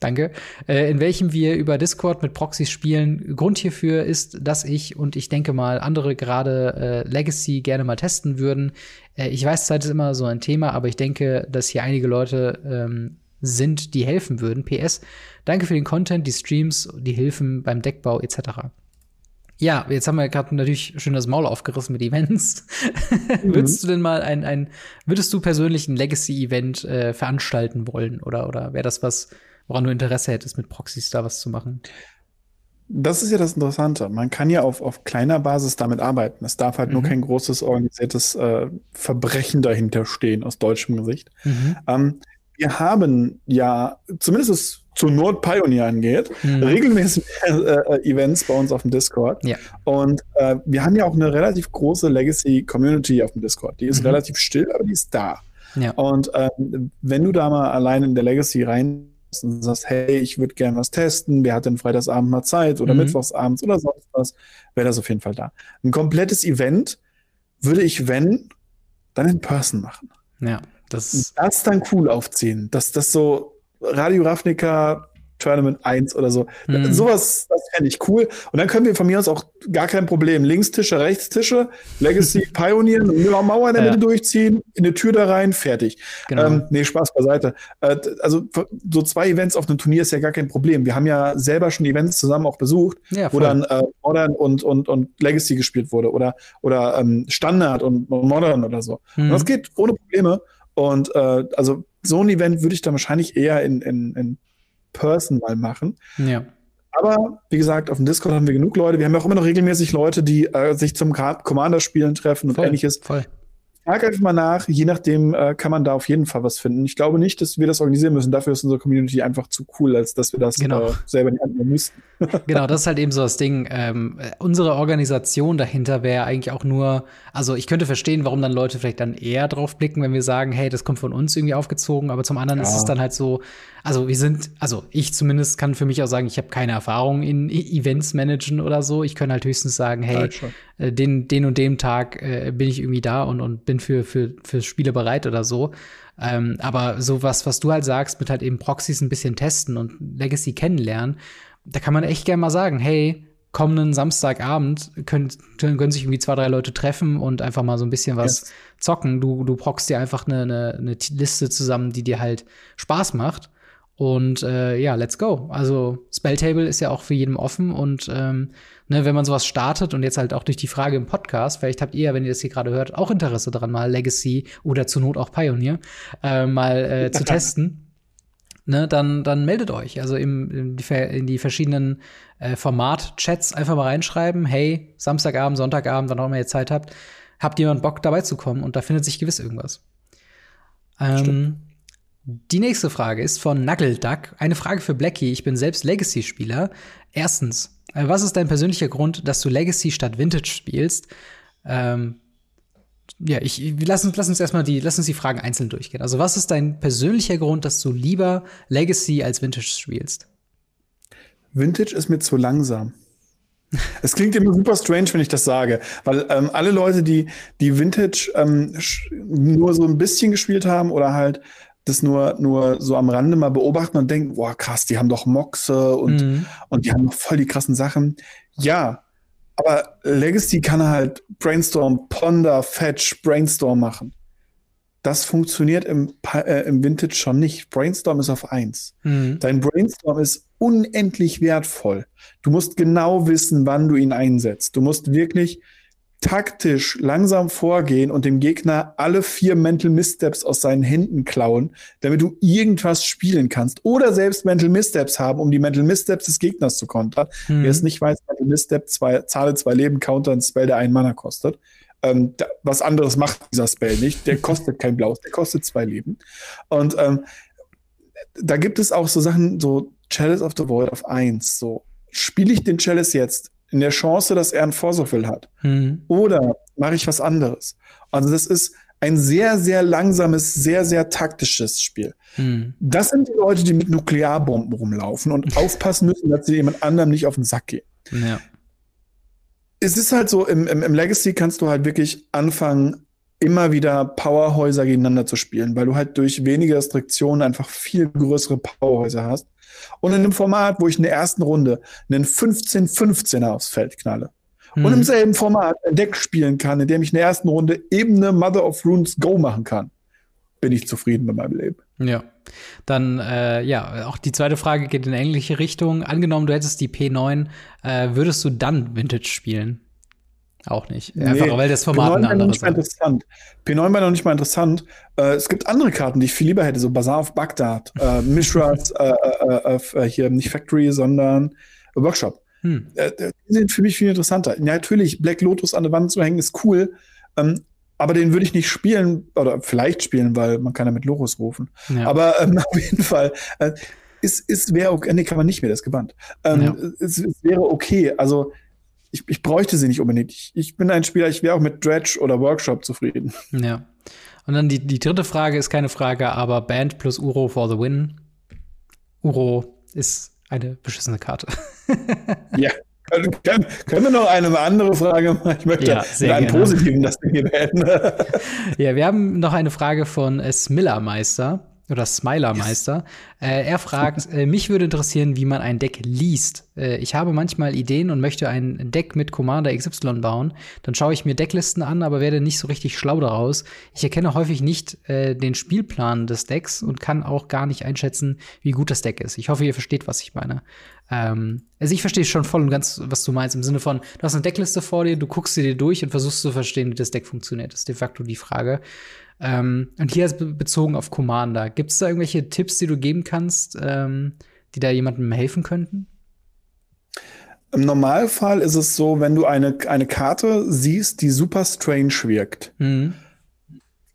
Danke. Äh, in welchem wir über Discord mit Proxys spielen. Grund hierfür ist, dass ich und ich denke mal andere gerade äh, Legacy gerne mal testen würden. Äh, ich weiß, Zeit ist immer so ein Thema, aber ich denke, dass hier einige Leute ähm, sind, die helfen würden. PS, danke für den Content, die Streams, die Hilfen beim Deckbau etc. Ja, jetzt haben wir gerade natürlich schön das Maul aufgerissen mit Events. Mhm. würdest du denn mal ein, ein, würdest du persönlich ein Legacy-Event äh, veranstalten wollen? Oder, oder wäre das was, woran du Interesse hättest, mit Proxys da was zu machen? das ist ja das Interessante. Man kann ja auf, auf kleiner Basis damit arbeiten. Es darf halt mhm. nur kein großes organisiertes äh, Verbrechen dahinter stehen, aus deutschem Gesicht. Mhm. Ähm, wir haben ja, zumindest was zur Not Pioneer angeht, mhm. regelmäßig äh, Events bei uns auf dem Discord. Ja. Und äh, wir haben ja auch eine relativ große Legacy-Community auf dem Discord. Die ist mhm. relativ still, aber die ist da. Ja. Und ähm, wenn du da mal allein in der Legacy rein und sagst, hey, ich würde gerne was testen, wer hat denn Freitagsabend mal Zeit oder mhm. Mittwochsabends oder sonst was, wäre das auf jeden Fall da. Ein komplettes Event würde ich, wenn, dann in Person machen. Ja. Das, das dann cool aufziehen. Dass das so Radio Ravnica Tournament 1 oder so. Mhm. Sowas, das fände ich cool. Und dann können wir von mir aus auch gar kein Problem. Linkstische, Rechtstische, Legacy Pioneer, eine Mauer in der ja. Mitte durchziehen, in eine Tür da rein, fertig. Genau. Ähm, nee, Spaß beiseite. Äh, also so zwei Events auf einem Turnier ist ja gar kein Problem. Wir haben ja selber schon Events zusammen auch besucht, ja, wo dann äh, Modern und, und, und Legacy gespielt wurde oder, oder ähm, Standard und Modern oder so. Mhm. Und das geht ohne Probleme. Und äh, also so ein Event würde ich dann wahrscheinlich eher in, in, in Person mal machen. Ja. Aber wie gesagt, auf dem Discord haben wir genug Leute. Wir haben ja auch immer noch regelmäßig Leute, die äh, sich zum Commander-Spielen treffen und voll, ähnliches. Voll. Frag einfach mal nach, je nachdem äh, kann man da auf jeden Fall was finden. Ich glaube nicht, dass wir das organisieren müssen. Dafür ist unsere Community einfach zu cool, als dass wir das genau. äh, selber nicht annehmen müssten. genau, das ist halt eben so das Ding. Ähm, unsere Organisation dahinter wäre eigentlich auch nur, also ich könnte verstehen, warum dann Leute vielleicht dann eher drauf blicken, wenn wir sagen, hey, das kommt von uns irgendwie aufgezogen, aber zum anderen ja. ist es dann halt so, also wir sind, also ich zumindest kann für mich auch sagen, ich habe keine Erfahrung in e Events managen oder so. Ich kann halt höchstens sagen, hey, äh, den, den und dem Tag äh, bin ich irgendwie da und, und bin für, für, für Spiele bereit oder so. Ähm, aber sowas, was du halt sagst, mit halt eben Proxys ein bisschen testen und Legacy kennenlernen, da kann man echt gerne mal sagen, hey, kommenden Samstagabend können, können sich irgendwie zwei, drei Leute treffen und einfach mal so ein bisschen was yes. zocken. Du, du proxst dir einfach eine, eine, eine Liste zusammen, die dir halt Spaß macht. Und äh, ja, let's go. Also Spelltable ist ja auch für jeden offen und ähm, ne, wenn man sowas startet und jetzt halt auch durch die Frage im Podcast, vielleicht habt ihr, wenn ihr das hier gerade hört, auch Interesse daran, mal Legacy oder zur Not auch Pioneer äh, mal äh, zu testen. Ne, dann, dann meldet euch. Also im, in, die, in die verschiedenen äh, Format-Chats einfach mal reinschreiben, hey, Samstagabend, Sonntagabend, wann auch immer ihr Zeit habt, habt jemand Bock dabei zu kommen und da findet sich gewiss irgendwas. Ähm, die nächste Frage ist von Nuggleduck. Eine Frage für Blackie. Ich bin selbst Legacy-Spieler. Erstens, äh, was ist dein persönlicher Grund, dass du Legacy statt Vintage spielst? Ähm, ja, ich lass uns, lass uns erstmal die, lass uns die Fragen einzeln durchgehen. Also, was ist dein persönlicher Grund, dass du lieber Legacy als Vintage spielst? Vintage ist mir zu langsam. Es klingt immer super strange, wenn ich das sage, weil ähm, alle Leute, die die Vintage ähm, nur so ein bisschen gespielt haben oder halt das nur, nur so am Rande mal beobachten und denken, boah, krass, die haben doch Moxe und, mhm. und die haben noch voll die krassen Sachen. Ja, aber Legacy kann halt Brainstorm, Ponder, Fetch, Brainstorm machen. Das funktioniert im, äh, im Vintage schon nicht. Brainstorm ist auf eins. Mhm. Dein Brainstorm ist unendlich wertvoll. Du musst genau wissen, wann du ihn einsetzt. Du musst wirklich taktisch langsam vorgehen und dem Gegner alle vier Mental Missteps aus seinen Händen klauen, damit du irgendwas spielen kannst. Oder selbst Mental Missteps haben, um die Mental Missteps des Gegners zu kontern. Hm. Wer es nicht weiß, Mental Misstep, zwei, zahle zwei Leben, counter ein Spell, der einen Mana kostet. Ähm, da, was anderes macht dieser Spell nicht. Der kostet kein Blaues, der kostet zwei Leben. Und ähm, da gibt es auch so Sachen, so Chalice of the Void auf eins. So, spiele ich den Chalice jetzt? In der Chance, dass er einen Vorsorgwill hat. Mhm. Oder mache ich was anderes? Also das ist ein sehr, sehr langsames, sehr, sehr taktisches Spiel. Mhm. Das sind die Leute, die mit Nuklearbomben rumlaufen und aufpassen müssen, dass sie jemand anderem nicht auf den Sack gehen. Ja. Es ist halt so, im, im, im Legacy kannst du halt wirklich anfangen, immer wieder Powerhäuser gegeneinander zu spielen, weil du halt durch wenige Restriktionen einfach viel größere Powerhäuser hast. Und in einem Format, wo ich in der ersten Runde einen 15-15er aufs Feld knalle. Und im selben Format ein Deck spielen kann, in dem ich in der ersten Runde eben eine Mother of Runes Go machen kann, bin ich zufrieden mit meinem Leben. Ja. Dann, äh, ja, auch die zweite Frage geht in ähnliche Richtung. Angenommen, du hättest die P9, äh, würdest du dann Vintage spielen? Auch nicht. Nee, Einfach weil das Format P9 ein anderes ist. Interessant. P9 war noch nicht mal interessant. Äh, es gibt andere Karten, die ich viel lieber hätte, so Bazaar of Baghdad, äh, Mishras, äh, äh, äh, äh, hier nicht Factory, sondern Workshop. Hm. Die sind für mich viel interessanter. natürlich, Black Lotus an der Wand zu hängen ist cool, ähm, aber den würde ich nicht spielen oder vielleicht spielen, weil man kann ja mit Logos rufen. Ja. Aber ähm, auf jeden Fall. Äh, ist, ist wäre okay, nee, kann man nicht mehr, das gebannt. Ähm, ja. es, es, wäre okay. Also ich, ich bräuchte sie nicht unbedingt. Ich, ich bin ein Spieler, ich wäre auch mit Dredge oder Workshop zufrieden. Ja. Und dann die, die dritte Frage ist keine Frage, aber Band plus Uro for the win. Uro ist eine beschissene Karte. ja. Können, können, können, wir noch eine andere Frage machen? Ich möchte ja, sehr einen gerne. positiven das Ding beenden. ja, wir haben noch eine Frage von Smillermeister oder Smilermeister. Yes. Äh, er fragt, äh, mich würde interessieren, wie man ein Deck liest. Äh, ich habe manchmal Ideen und möchte ein Deck mit Commander XY bauen. Dann schaue ich mir Decklisten an, aber werde nicht so richtig schlau daraus. Ich erkenne häufig nicht äh, den Spielplan des Decks und kann auch gar nicht einschätzen, wie gut das Deck ist. Ich hoffe, ihr versteht, was ich meine. Ähm, also ich verstehe schon voll und ganz, was du meinst, im Sinne von, du hast eine Deckliste vor dir, du guckst sie dir durch und versuchst zu verstehen, wie das Deck funktioniert. Das ist de facto die Frage. Ähm, und hier ist bezogen auf Commander. Gibt es da irgendwelche Tipps, die du geben kannst, ähm, die da jemandem helfen könnten? Im Normalfall ist es so, wenn du eine, eine Karte siehst, die super strange wirkt, mhm.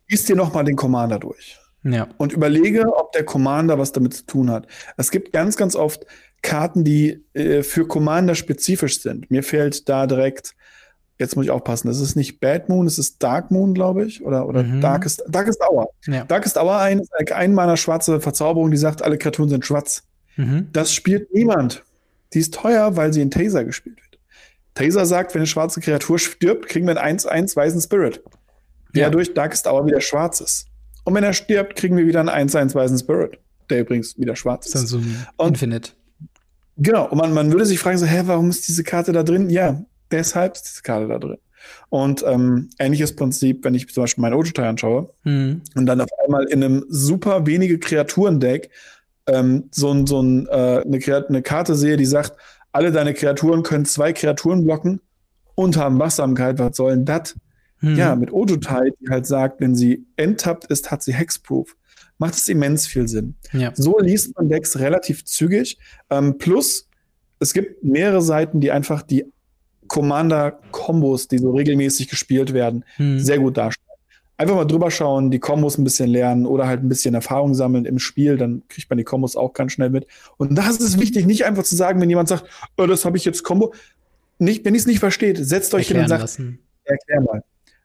liest dir noch mal den Commander durch. Ja. Und überlege, ob der Commander was damit zu tun hat. Es gibt ganz, ganz oft Karten, die äh, für Commander spezifisch sind. Mir fällt da direkt jetzt muss ich aufpassen, das ist nicht Bad Moon, es ist Dark Moon, glaube ich, oder, oder mhm. Darkest, Darkest Hour. Ja. Darkest Hour ein, ein meiner schwarze Verzauberung, die sagt, alle Kreaturen sind schwarz. Mhm. Das spielt niemand. Die ist teuer, weil sie in Taser gespielt wird. Taser sagt, wenn eine schwarze Kreatur stirbt, kriegen wir einen 1-1 weißen Spirit, der ja. durch Darkest Hour wieder schwarz ist. Und wenn er stirbt, kriegen wir wieder einen 1-1 weißen Spirit, der übrigens wieder schwarz ist. Das ist dann so ein und, Infinite. Genau, und man, man würde sich fragen, so, hä, warum ist diese Karte da drin? Ja, deshalb ist diese Karte da drin. Und ähm, ähnliches Prinzip, wenn ich zum Beispiel meinen Ojutai anschaue mhm. und dann auf einmal in einem super wenige Kreaturen-Deck ähm, so, so ein, äh, eine, eine Karte sehe, die sagt, alle deine Kreaturen können zwei Kreaturen blocken und haben Wachsamkeit, was soll denn das? Mhm. Ja, mit Ojutai, die halt sagt, wenn sie enttappt ist, hat sie Hexproof. Macht es immens viel Sinn. Ja. So liest man Decks relativ zügig. Ähm, plus, es gibt mehrere Seiten, die einfach die Commander-Kombos, die so regelmäßig gespielt werden, hm. sehr gut darstellen. Einfach mal drüber schauen, die Kombos ein bisschen lernen oder halt ein bisschen Erfahrung sammeln im Spiel, dann kriegt man die Kombos auch ganz schnell mit. Und das ist wichtig, nicht einfach zu sagen, wenn jemand sagt, oh, das habe ich jetzt Kombo. Nicht, wenn ihr es nicht versteht, setzt euch hin und sagt, lassen. erklär mal.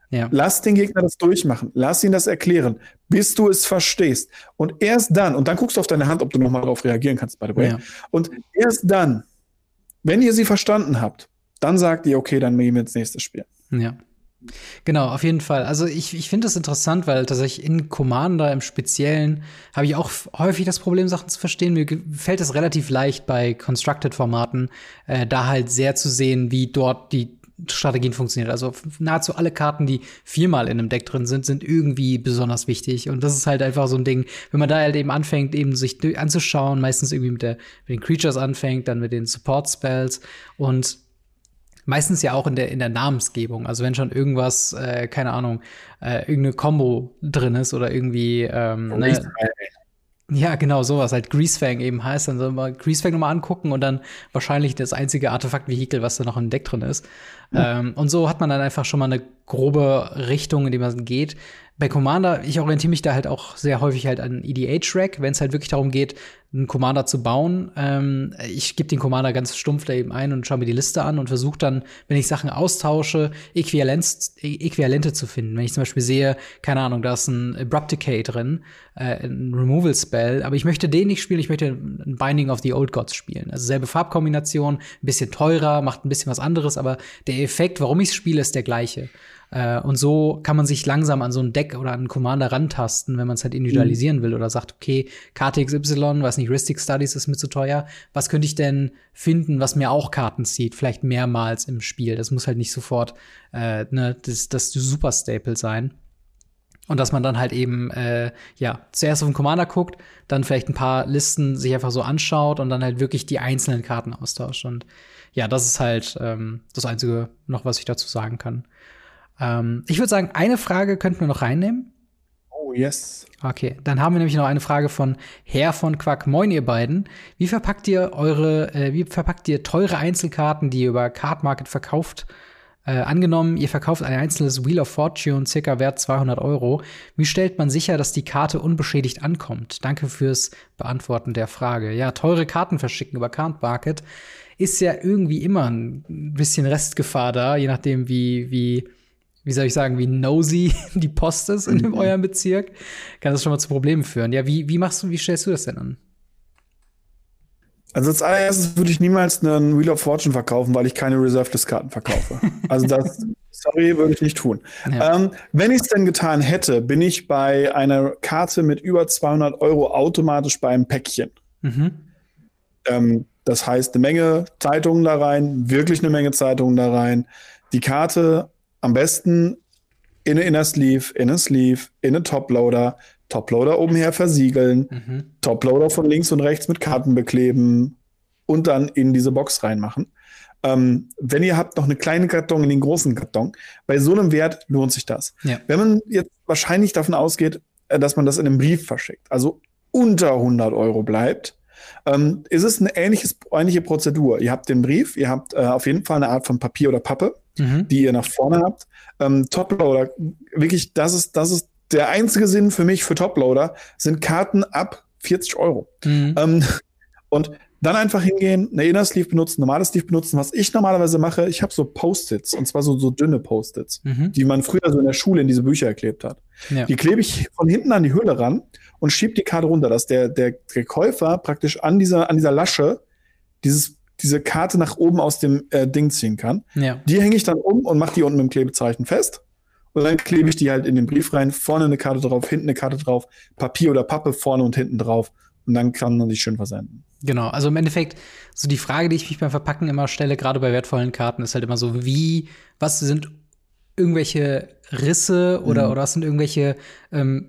Ja. Lass den Gegner das durchmachen. Lass ihn das erklären, bis du es verstehst. Und erst dann, und dann guckst du auf deine Hand, ob du nochmal darauf reagieren kannst, by the way. Ja. Und erst dann, wenn ihr sie verstanden habt, dann sagt ihr, okay, dann nehmen wir ins nächste Spiel. Ja. Genau, auf jeden Fall. Also ich, ich finde es interessant, weil tatsächlich in Commander im Speziellen habe ich auch häufig das Problem, Sachen zu verstehen. Mir fällt es relativ leicht bei Constructed-Formaten, äh, da halt sehr zu sehen, wie dort die Strategien funktionieren. Also nahezu alle Karten, die viermal in einem Deck drin sind, sind irgendwie besonders wichtig. Und das ist halt einfach so ein Ding, wenn man da halt eben anfängt, eben sich anzuschauen, meistens irgendwie mit, der, mit den Creatures anfängt, dann mit den Support-Spells und meistens ja auch in der, in der Namensgebung. Also wenn schon irgendwas, äh, keine Ahnung, äh, irgendeine Combo drin ist oder irgendwie, ähm, ne, ja, genau, sowas, halt Greasefang eben heißt, dann soll man Greasefang nochmal angucken und dann wahrscheinlich das einzige Artefaktvehikel, was da noch im Deck drin ist. Ja. Ähm, und so hat man dann einfach schon mal eine grobe Richtung, in die man geht bei Commander, ich orientiere mich da halt auch sehr häufig halt an EDH-Rack, wenn es halt wirklich darum geht, einen Commander zu bauen. Ähm, ich gebe den Commander ganz stumpf da eben ein und schaue mir die Liste an und versuche dann, wenn ich Sachen austausche, Äquivalenz, Äquivalente zu finden. Wenn ich zum Beispiel sehe, keine Ahnung, da ist ein Abrupt Decay drin, äh, ein Removal Spell, aber ich möchte den nicht spielen, ich möchte ein Binding of the Old Gods spielen. Also selbe Farbkombination, ein bisschen teurer, macht ein bisschen was anderes, aber der Effekt, warum ich es spiele, ist der gleiche. Äh, und so kann man sich langsam an so ein Deck oder an einen Commander rantasten, wenn man es halt individualisieren mhm. will oder sagt, okay, Karte XY, weiß nicht, Ristic Studies ist mir zu teuer. Was könnte ich denn finden, was mir auch Karten zieht? Vielleicht mehrmals im Spiel. Das muss halt nicht sofort äh, ne, das, das Super Staple sein. Und dass man dann halt eben, äh, ja, zuerst auf den Commander guckt, dann vielleicht ein paar Listen sich einfach so anschaut und dann halt wirklich die einzelnen Karten austauscht. Und ja, das ist halt ähm, das Einzige noch, was ich dazu sagen kann. Ähm, ich würde sagen, eine Frage könnten wir noch reinnehmen. Oh yes. Okay, dann haben wir nämlich noch eine Frage von Herr von Quack. Moin, ihr beiden. Wie verpackt ihr eure, äh, wie verpackt ihr teure Einzelkarten, die ihr über Card Market verkauft? Äh, angenommen, ihr verkauft ein einzelnes Wheel of Fortune, circa wert 200 Euro. Wie stellt man sicher, dass die Karte unbeschädigt ankommt? Danke fürs Beantworten der Frage. Ja, teure Karten verschicken über Card Market ist ja irgendwie immer ein bisschen Restgefahr da, je nachdem, wie, wie, wie soll ich sagen, wie nosy die Post ist in mhm. eurem Bezirk, kann das schon mal zu Problemen führen. Ja, wie, wie machst du, wie stellst du das denn an? Also als allererstes würde ich niemals einen Wheel of Fortune verkaufen, weil ich keine Reserved-Karten verkaufe. also das, sorry, würde ich nicht tun. Ja. Ähm, wenn ich es denn getan hätte, bin ich bei einer Karte mit über 200 Euro automatisch bei einem Päckchen. Mhm. Ähm, das heißt, eine Menge Zeitungen da rein, wirklich eine Menge Zeitungen da rein. Die Karte am besten in eine Inner Sleeve, in eine Sleeve, in eine Toploader, Toploader oben her versiegeln, mhm. Toploader von links und rechts mit Karten bekleben und dann in diese Box reinmachen. Ähm, wenn ihr habt noch eine kleine Karton in den großen Karton, bei so einem Wert lohnt sich das. Ja. Wenn man jetzt wahrscheinlich davon ausgeht, äh, dass man das in einem Brief verschickt, also unter 100 Euro bleibt, ähm, ist es eine ähnliches, ähnliche Prozedur. Ihr habt den Brief, ihr habt äh, auf jeden Fall eine Art von Papier oder Pappe, mhm. die ihr nach vorne habt. Ähm, Toploader, wirklich, das ist, das ist der einzige Sinn für mich für Toploader, sind Karten ab 40 Euro. Mhm. Ähm, und dann einfach hingehen, eine Inner Sleeve benutzen, normales Sleeve benutzen. Was ich normalerweise mache, ich habe so Post-its, und zwar so, so dünne Post-its, mhm. die man früher so in der Schule in diese Bücher geklebt hat. Ja. Die klebe ich von hinten an die Hülle ran und schiebe die Karte runter, dass der, der, der Käufer praktisch an dieser, an dieser Lasche dieses, diese Karte nach oben aus dem äh, Ding ziehen kann. Ja. Die hänge ich dann um und mache die unten mit dem Klebezeichen fest. Und dann klebe ich die halt in den Brief rein, vorne eine Karte drauf, hinten eine Karte drauf, Papier oder Pappe vorne und hinten drauf. Und dann kann man die schön versenden. Genau, also im Endeffekt, so die Frage, die ich mich beim Verpacken immer stelle, gerade bei wertvollen Karten, ist halt immer so, wie, was sind irgendwelche Risse oder, mhm. oder was sind irgendwelche ähm,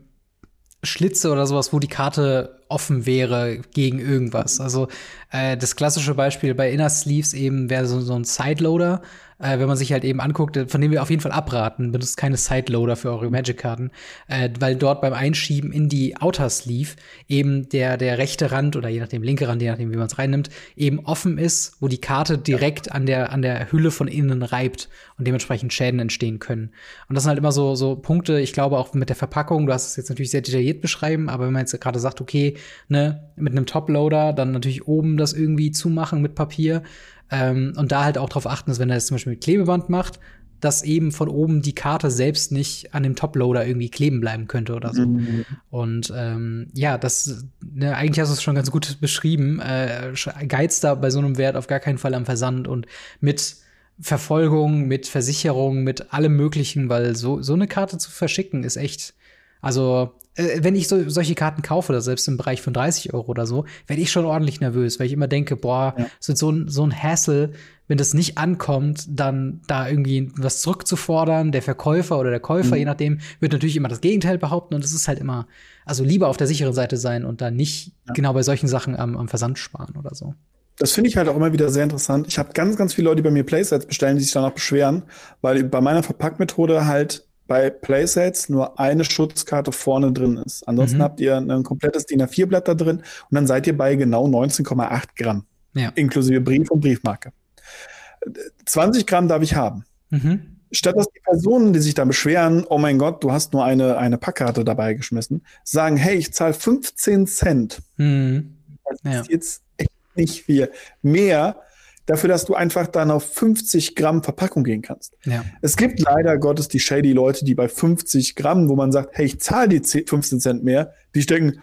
Schlitze oder sowas, wo die Karte offen wäre gegen irgendwas. Also äh, das klassische Beispiel bei Inner Sleeves eben wäre so, so ein Sideloader, äh, wenn man sich halt eben anguckt, äh, von dem wir auf jeden Fall abraten, benutzt keine Sideloader für eure Magic-Karten, äh, weil dort beim Einschieben in die Outer Sleeve eben der, der rechte Rand oder je nachdem linke Rand, je nachdem wie man es reinnimmt, eben offen ist, wo die Karte direkt an der, an der Hülle von innen reibt und dementsprechend Schäden entstehen können. Und das sind halt immer so, so Punkte, ich glaube auch mit der Verpackung, du hast es jetzt natürlich sehr detailliert beschreiben, aber wenn man jetzt gerade sagt, okay, ne, mit einem Toploader, dann natürlich oben das irgendwie zumachen mit Papier, ähm, und da halt auch darauf achten, dass wenn er das zum Beispiel mit Klebeband macht, dass eben von oben die Karte selbst nicht an dem Toploader irgendwie kleben bleiben könnte oder so. Mhm. Und ähm, ja, das, ne, eigentlich hast du es schon ganz gut beschrieben. Äh, geizt da bei so einem Wert auf gar keinen Fall am Versand und mit Verfolgung, mit Versicherung, mit allem Möglichen, weil so, so eine Karte zu verschicken ist echt also, äh, wenn ich so, solche Karten kaufe, selbst im Bereich von 30 Euro oder so, werde ich schon ordentlich nervös, weil ich immer denke, boah, ja. so, ein, so ein Hassel, wenn das nicht ankommt, dann da irgendwie was zurückzufordern, der Verkäufer oder der Käufer, mhm. je nachdem, wird natürlich immer das Gegenteil behaupten und es ist halt immer, also lieber auf der sicheren Seite sein und dann nicht ja. genau bei solchen Sachen am, am Versand sparen oder so. Das finde ich halt auch immer wieder sehr interessant. Ich habe ganz, ganz viele Leute, die bei mir Playsets bestellen, die sich danach beschweren, weil bei meiner Verpackmethode halt bei Playsets nur eine Schutzkarte vorne drin ist. Ansonsten mhm. habt ihr ein komplettes DIN A4-Blatt da drin und dann seid ihr bei genau 19,8 Gramm. Ja. Inklusive Brief und Briefmarke. 20 Gramm darf ich haben. Mhm. Statt dass die Personen, die sich da beschweren, oh mein Gott, du hast nur eine, eine Packkarte dabei geschmissen, sagen, hey, ich zahle 15 Cent. Mhm. Das ja. ist jetzt echt nicht viel. Mehr dafür, dass du einfach dann auf 50 Gramm Verpackung gehen kannst. Ja. Es gibt leider Gottes die shady Leute, die bei 50 Gramm, wo man sagt, hey, ich zahle die 10, 15 Cent mehr, die stecken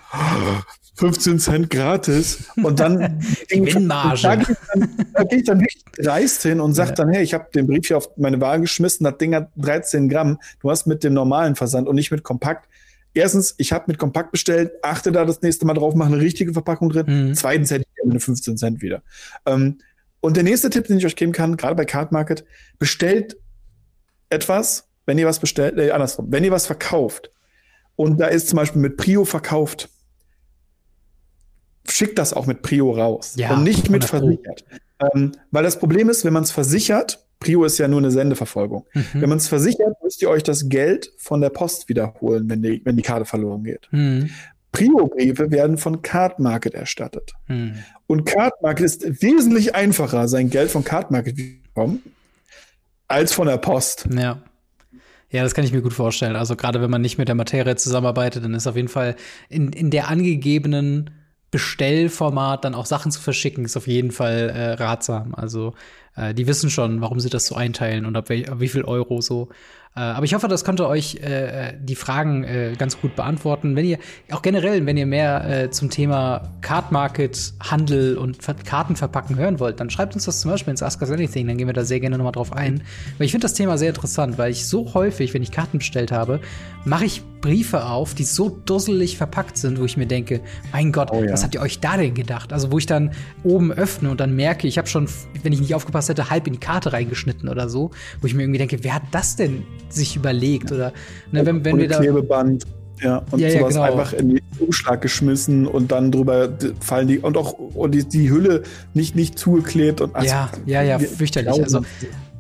15 Cent gratis und dann Gewinnmarge. Da gehe ich, geh ich dann nicht dreist hin und sage ja. dann, hey, ich habe den Brief hier auf meine Waage geschmissen, das Ding hat 13 Gramm, du hast mit dem normalen Versand und nicht mit Kompakt erstens, ich habe mit Kompakt bestellt, achte da das nächste Mal drauf, mache eine richtige Verpackung drin. Mhm. Zweitens hätte ich eine 15 Cent wieder. Ähm, und der nächste Tipp, den ich euch geben kann, gerade bei Card Market, bestellt etwas, wenn ihr was bestellt, äh, andersrum, wenn ihr was verkauft und da ist zum Beispiel mit Prio verkauft, schickt das auch mit Prio raus ja, und nicht mit versichert. Ähm, weil das Problem ist, wenn man es versichert, Prio ist ja nur eine Sendeverfolgung. Mhm. Wenn man es versichert, müsst ihr euch das Geld von der Post wiederholen, wenn die, wenn die Karte verloren geht. Mhm. Prio-Briefe werden von Card Market erstattet. Mhm. Und Card Market ist wesentlich einfacher, sein Geld von Card Market zu bekommen, als von der Post. Ja. Ja, das kann ich mir gut vorstellen. Also gerade wenn man nicht mit der Materie zusammenarbeitet, dann ist auf jeden Fall in, in der angegebenen Bestellformat dann auch Sachen zu verschicken, ist auf jeden Fall äh, ratsam. Also äh, die wissen schon, warum sie das so einteilen und ab, ab wie viel Euro so. Äh, aber ich hoffe, das konnte euch äh, die Fragen äh, ganz gut beantworten. Wenn ihr auch generell, wenn ihr mehr äh, zum Thema Card Market, Handel und Ver Karten verpacken hören wollt, dann schreibt uns das zum Beispiel ins Ask Us Anything, dann gehen wir da sehr gerne nochmal drauf ein. Weil ich finde das Thema sehr interessant, weil ich so häufig, wenn ich Karten bestellt habe, mache ich Briefe auf, die so dusselig verpackt sind, wo ich mir denke, mein Gott, oh ja. was habt ihr euch da denn gedacht? Also wo ich dann oben öffne und dann merke, ich habe schon, wenn ich nicht aufgepasst hätte, halb in die Karte reingeschnitten oder so, wo ich mir irgendwie denke, wer hat das denn sich überlegt oder ne, wenn, wenn wir da Klebeband. Ja, und ja, sowas ja, genau. einfach in den Umschlag geschmissen und dann drüber fallen die und auch und die, die Hülle nicht, nicht zugeklebt und also, ja, ja, ja, fürchterlich. Also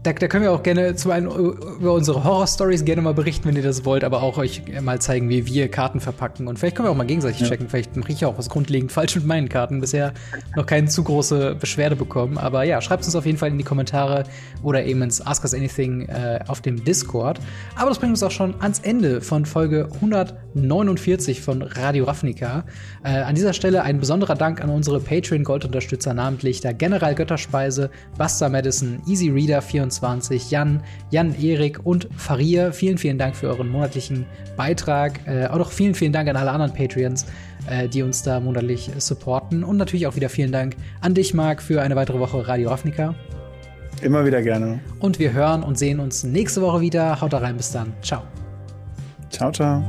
da, da, können wir auch gerne zu einem über unsere Horror-Stories gerne mal berichten, wenn ihr das wollt, aber auch euch mal zeigen, wie wir Karten verpacken. Und vielleicht können wir auch mal gegenseitig ja. checken. Vielleicht mache ich auch was grundlegend falsch mit meinen Karten. Bisher noch keine zu große Beschwerde bekommen. Aber ja, schreibt uns auf jeden Fall in die Kommentare oder eben ins Ask Us Anything äh, auf dem Discord. Aber das bringt uns auch schon ans Ende von Folge 149 von Radio Ravnica. Äh, an dieser Stelle ein besonderer Dank an unsere Patreon-Gold-Unterstützer, namentlich der General Götterspeise, Buster Madison, Easy Reader 24 24, Jan, Jan-Erik und Faria. Vielen, vielen Dank für euren monatlichen Beitrag. Äh, auch noch vielen, vielen Dank an alle anderen Patreons, äh, die uns da monatlich supporten. Und natürlich auch wieder vielen Dank an dich, Marc, für eine weitere Woche Radio Ravnica. Immer wieder gerne. Und wir hören und sehen uns nächste Woche wieder. Haut da rein, bis dann. Ciao. Ciao, ciao.